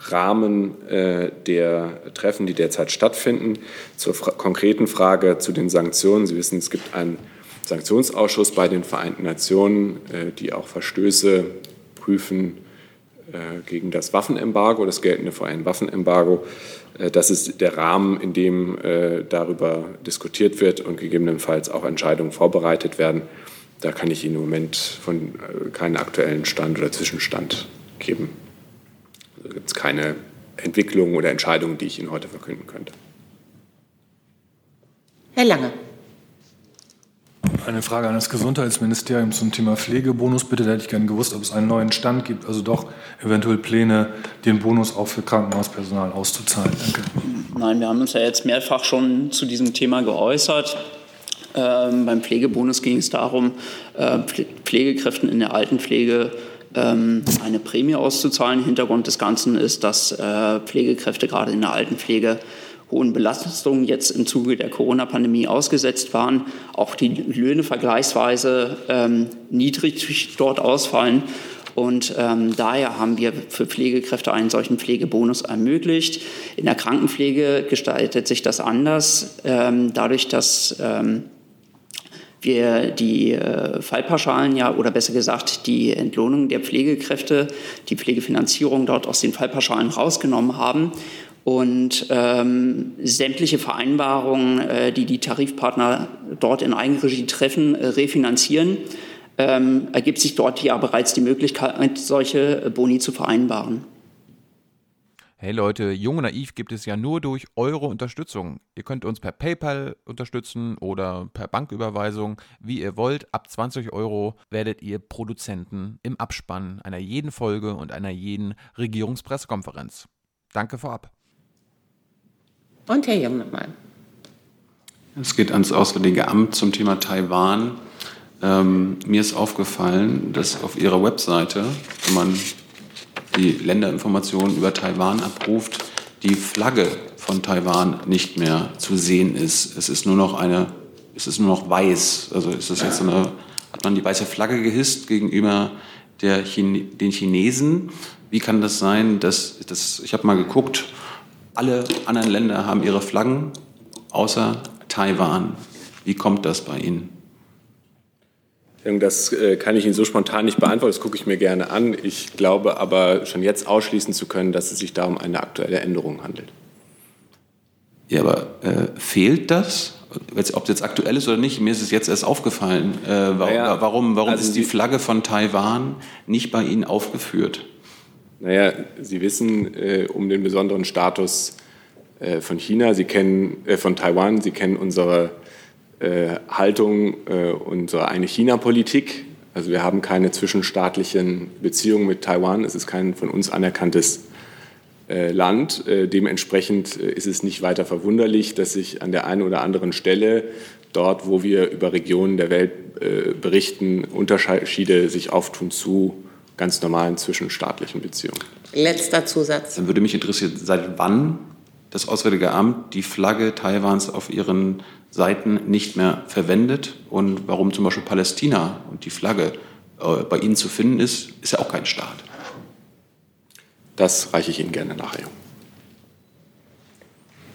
Rahmen äh, der Treffen, die derzeit stattfinden. Zur konkreten Frage zu den Sanktionen. Sie wissen, es gibt einen Sanktionsausschuss bei den Vereinten Nationen, äh, die auch Verstöße prüfen äh, gegen das Waffenembargo, das geltende VN-Waffenembargo. Das ist der Rahmen, in dem darüber diskutiert wird und gegebenenfalls auch Entscheidungen vorbereitet werden. Da kann ich Ihnen im Moment von keinen aktuellen Stand oder Zwischenstand geben. Da gibt es keine Entwicklungen oder Entscheidungen, die ich Ihnen heute verkünden könnte. Herr Lange. Eine Frage an das Gesundheitsministerium zum Thema Pflegebonus. Bitte, da hätte ich gerne gewusst, ob es einen neuen Stand gibt, also doch eventuell Pläne, den Bonus auch für Krankenhauspersonal auszuzahlen. Danke. Nein, wir haben uns ja jetzt mehrfach schon zu diesem Thema geäußert. Ähm, beim Pflegebonus ging es darum, äh, Pflegekräften in der Altenpflege ähm, eine Prämie auszuzahlen. Hintergrund des Ganzen ist, dass äh, Pflegekräfte gerade in der Altenpflege hohen Belastungen jetzt im Zuge der Corona-Pandemie ausgesetzt waren, auch die Löhne vergleichsweise ähm, niedrig dort ausfallen Und ähm, daher haben wir für Pflegekräfte einen solchen Pflegebonus ermöglicht. In der Krankenpflege gestaltet sich das anders, ähm, dadurch, dass ähm, wir die äh, Fallpauschalen ja oder besser gesagt die Entlohnung der Pflegekräfte, die Pflegefinanzierung dort aus den Fallpauschalen rausgenommen haben und ähm, sämtliche Vereinbarungen, äh, die die Tarifpartner dort in Eigenregie treffen, äh, refinanzieren, ähm, ergibt sich dort ja bereits die Möglichkeit, solche Boni zu vereinbaren. Hey Leute, Jung und Naiv gibt es ja nur durch eure Unterstützung. Ihr könnt uns per PayPal unterstützen oder per Banküberweisung, wie ihr wollt. Ab 20 Euro werdet ihr Produzenten im Abspann einer jeden Folge und einer jeden Regierungspressekonferenz. Danke vorab. Und Herr Jung nochmal. Es geht ans Auswärtige Amt zum Thema Taiwan. Ähm, mir ist aufgefallen, dass auf Ihrer Webseite, wenn man die Länderinformationen über Taiwan abruft, die Flagge von Taiwan nicht mehr zu sehen ist. Es ist nur noch eine, es ist nur noch weiß. Also ist das jetzt eine, hat man die weiße Flagge gehisst gegenüber der Chine, den Chinesen? Wie kann das sein, dass, dass ich habe mal geguckt, alle anderen Länder haben ihre Flaggen, außer Taiwan. Wie kommt das bei Ihnen? Das äh, kann ich Ihnen so spontan nicht beantworten, das gucke ich mir gerne an. Ich glaube aber schon jetzt ausschließen zu können, dass es sich da um eine aktuelle Änderung handelt. Ja, aber äh, fehlt das? Ob es jetzt aktuell ist oder nicht, mir ist es jetzt erst aufgefallen. Äh, warum, naja, warum, warum also ist die Flagge von Taiwan nicht bei Ihnen aufgeführt? Naja, Sie wissen äh, um den besonderen Status äh, von China, Sie kennen äh, von Taiwan, Sie kennen unsere äh, Haltung, äh, unsere eine China-Politik. Also wir haben keine zwischenstaatlichen Beziehungen mit Taiwan. Es ist kein von uns anerkanntes äh, Land. Dementsprechend ist es nicht weiter verwunderlich, dass sich an der einen oder anderen Stelle dort, wo wir über Regionen der Welt berichten, Unterschiede sich auftun zu ganz normalen zwischenstaatlichen Beziehungen. Letzter Zusatz. Dann würde mich interessieren, seit wann das Auswärtige Amt die Flagge Taiwans auf ihren Seiten nicht mehr verwendet und warum zum Beispiel Palästina und die Flagge äh, bei Ihnen zu finden ist, ist ja auch kein Staat. Das reiche ich Ihnen gerne nachher.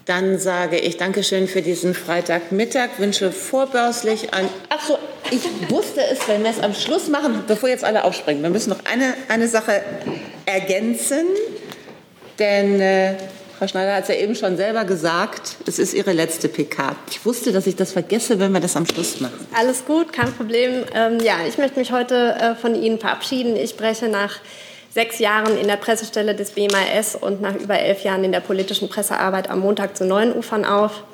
Dann sage ich Dankeschön für diesen Freitagmittag, wünsche vorbörslich ein. Achso, ich wusste es, wenn wir es am Schluss machen, bevor jetzt alle aufspringen. Wir müssen noch eine, eine Sache ergänzen, denn äh, Frau Schneider hat es ja eben schon selber gesagt, es ist Ihre letzte PK. Ich wusste, dass ich das vergesse, wenn wir das am Schluss machen. Alles gut, kein Problem. Ähm, ja, ich möchte mich heute äh, von Ihnen verabschieden. Ich breche nach sechs Jahren in der Pressestelle des BMAS und nach über elf Jahren in der politischen Pressearbeit am Montag zu neuen Ufern auf.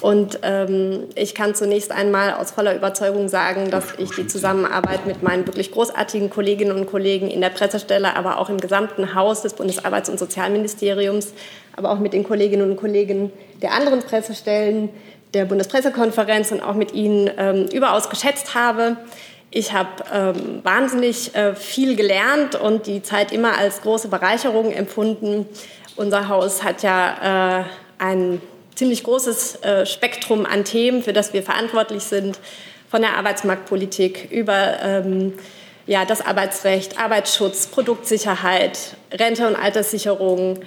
Und ähm, ich kann zunächst einmal aus voller Überzeugung sagen, dass ich die Zusammenarbeit mit meinen wirklich großartigen Kolleginnen und Kollegen in der Pressestelle, aber auch im gesamten Haus des Bundesarbeits- und Sozialministeriums, aber auch mit den Kolleginnen und Kollegen der anderen Pressestellen, der Bundespressekonferenz und auch mit Ihnen ähm, überaus geschätzt habe. Ich habe ähm, wahnsinnig äh, viel gelernt und die Zeit immer als große Bereicherung empfunden. Unser Haus hat ja äh, ein ziemlich großes äh, Spektrum an Themen, für das wir verantwortlich sind, von der Arbeitsmarktpolitik über ähm, ja, das Arbeitsrecht, Arbeitsschutz, Produktsicherheit, Rente und Alterssicherung,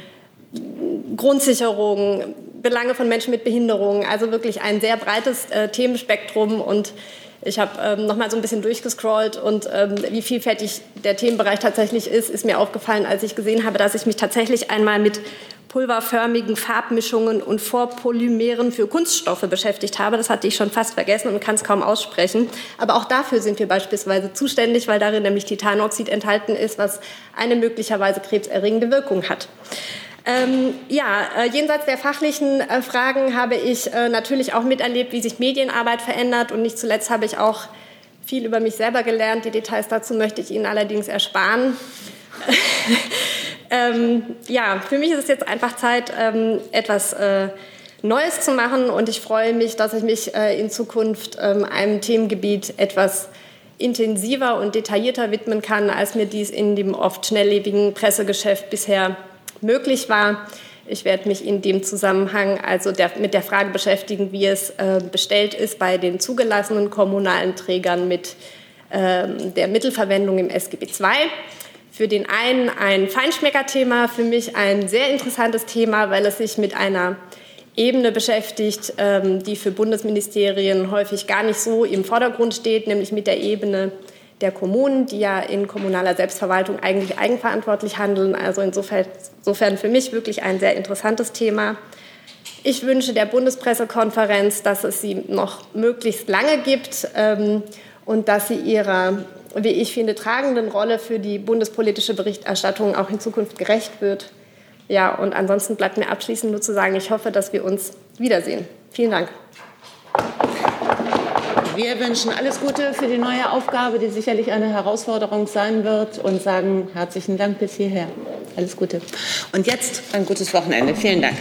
Grundsicherung, Belange von Menschen mit Behinderungen, also wirklich ein sehr breites äh, Themenspektrum. Und ich habe ähm, noch mal so ein bisschen durchgescrollt und ähm, wie vielfältig der Themenbereich tatsächlich ist, ist mir aufgefallen, als ich gesehen habe, dass ich mich tatsächlich einmal mit pulverförmigen Farbmischungen und Vorpolymeren für Kunststoffe beschäftigt habe. Das hatte ich schon fast vergessen und kann es kaum aussprechen. Aber auch dafür sind wir beispielsweise zuständig, weil darin nämlich Titanoxid enthalten ist, was eine möglicherweise krebserregende Wirkung hat. Ähm, ja, äh, jenseits der fachlichen äh, Fragen habe ich äh, natürlich auch miterlebt, wie sich Medienarbeit verändert und nicht zuletzt habe ich auch viel über mich selber gelernt. Die Details dazu möchte ich Ihnen allerdings ersparen. ähm, ja, für mich ist es jetzt einfach Zeit, ähm, etwas äh, Neues zu machen und ich freue mich, dass ich mich äh, in Zukunft ähm, einem Themengebiet etwas intensiver und detaillierter widmen kann, als mir dies in dem oft schnelllebigen Pressegeschäft bisher möglich war. Ich werde mich in dem Zusammenhang also der, mit der Frage beschäftigen, wie es äh, bestellt ist bei den zugelassenen kommunalen Trägern mit äh, der Mittelverwendung im SGB II. Für den einen ein Feinschmeckerthema, für mich ein sehr interessantes Thema, weil es sich mit einer Ebene beschäftigt, ähm, die für Bundesministerien häufig gar nicht so im Vordergrund steht, nämlich mit der Ebene der Kommunen, die ja in kommunaler Selbstverwaltung eigentlich eigenverantwortlich handeln. Also insofern, für mich wirklich ein sehr interessantes Thema. Ich wünsche der Bundespressekonferenz, dass es sie noch möglichst lange gibt ähm, und dass sie ihrer, wie ich finde, tragenden Rolle für die bundespolitische Berichterstattung auch in Zukunft gerecht wird. Ja, und ansonsten bleibt mir abschließend nur zu sagen, ich hoffe, dass wir uns wiedersehen. Vielen Dank. Wir wünschen alles Gute für die neue Aufgabe, die sicherlich eine Herausforderung sein wird und sagen herzlichen Dank bis hierher. Alles Gute. Und jetzt ein gutes Wochenende. Vielen Dank.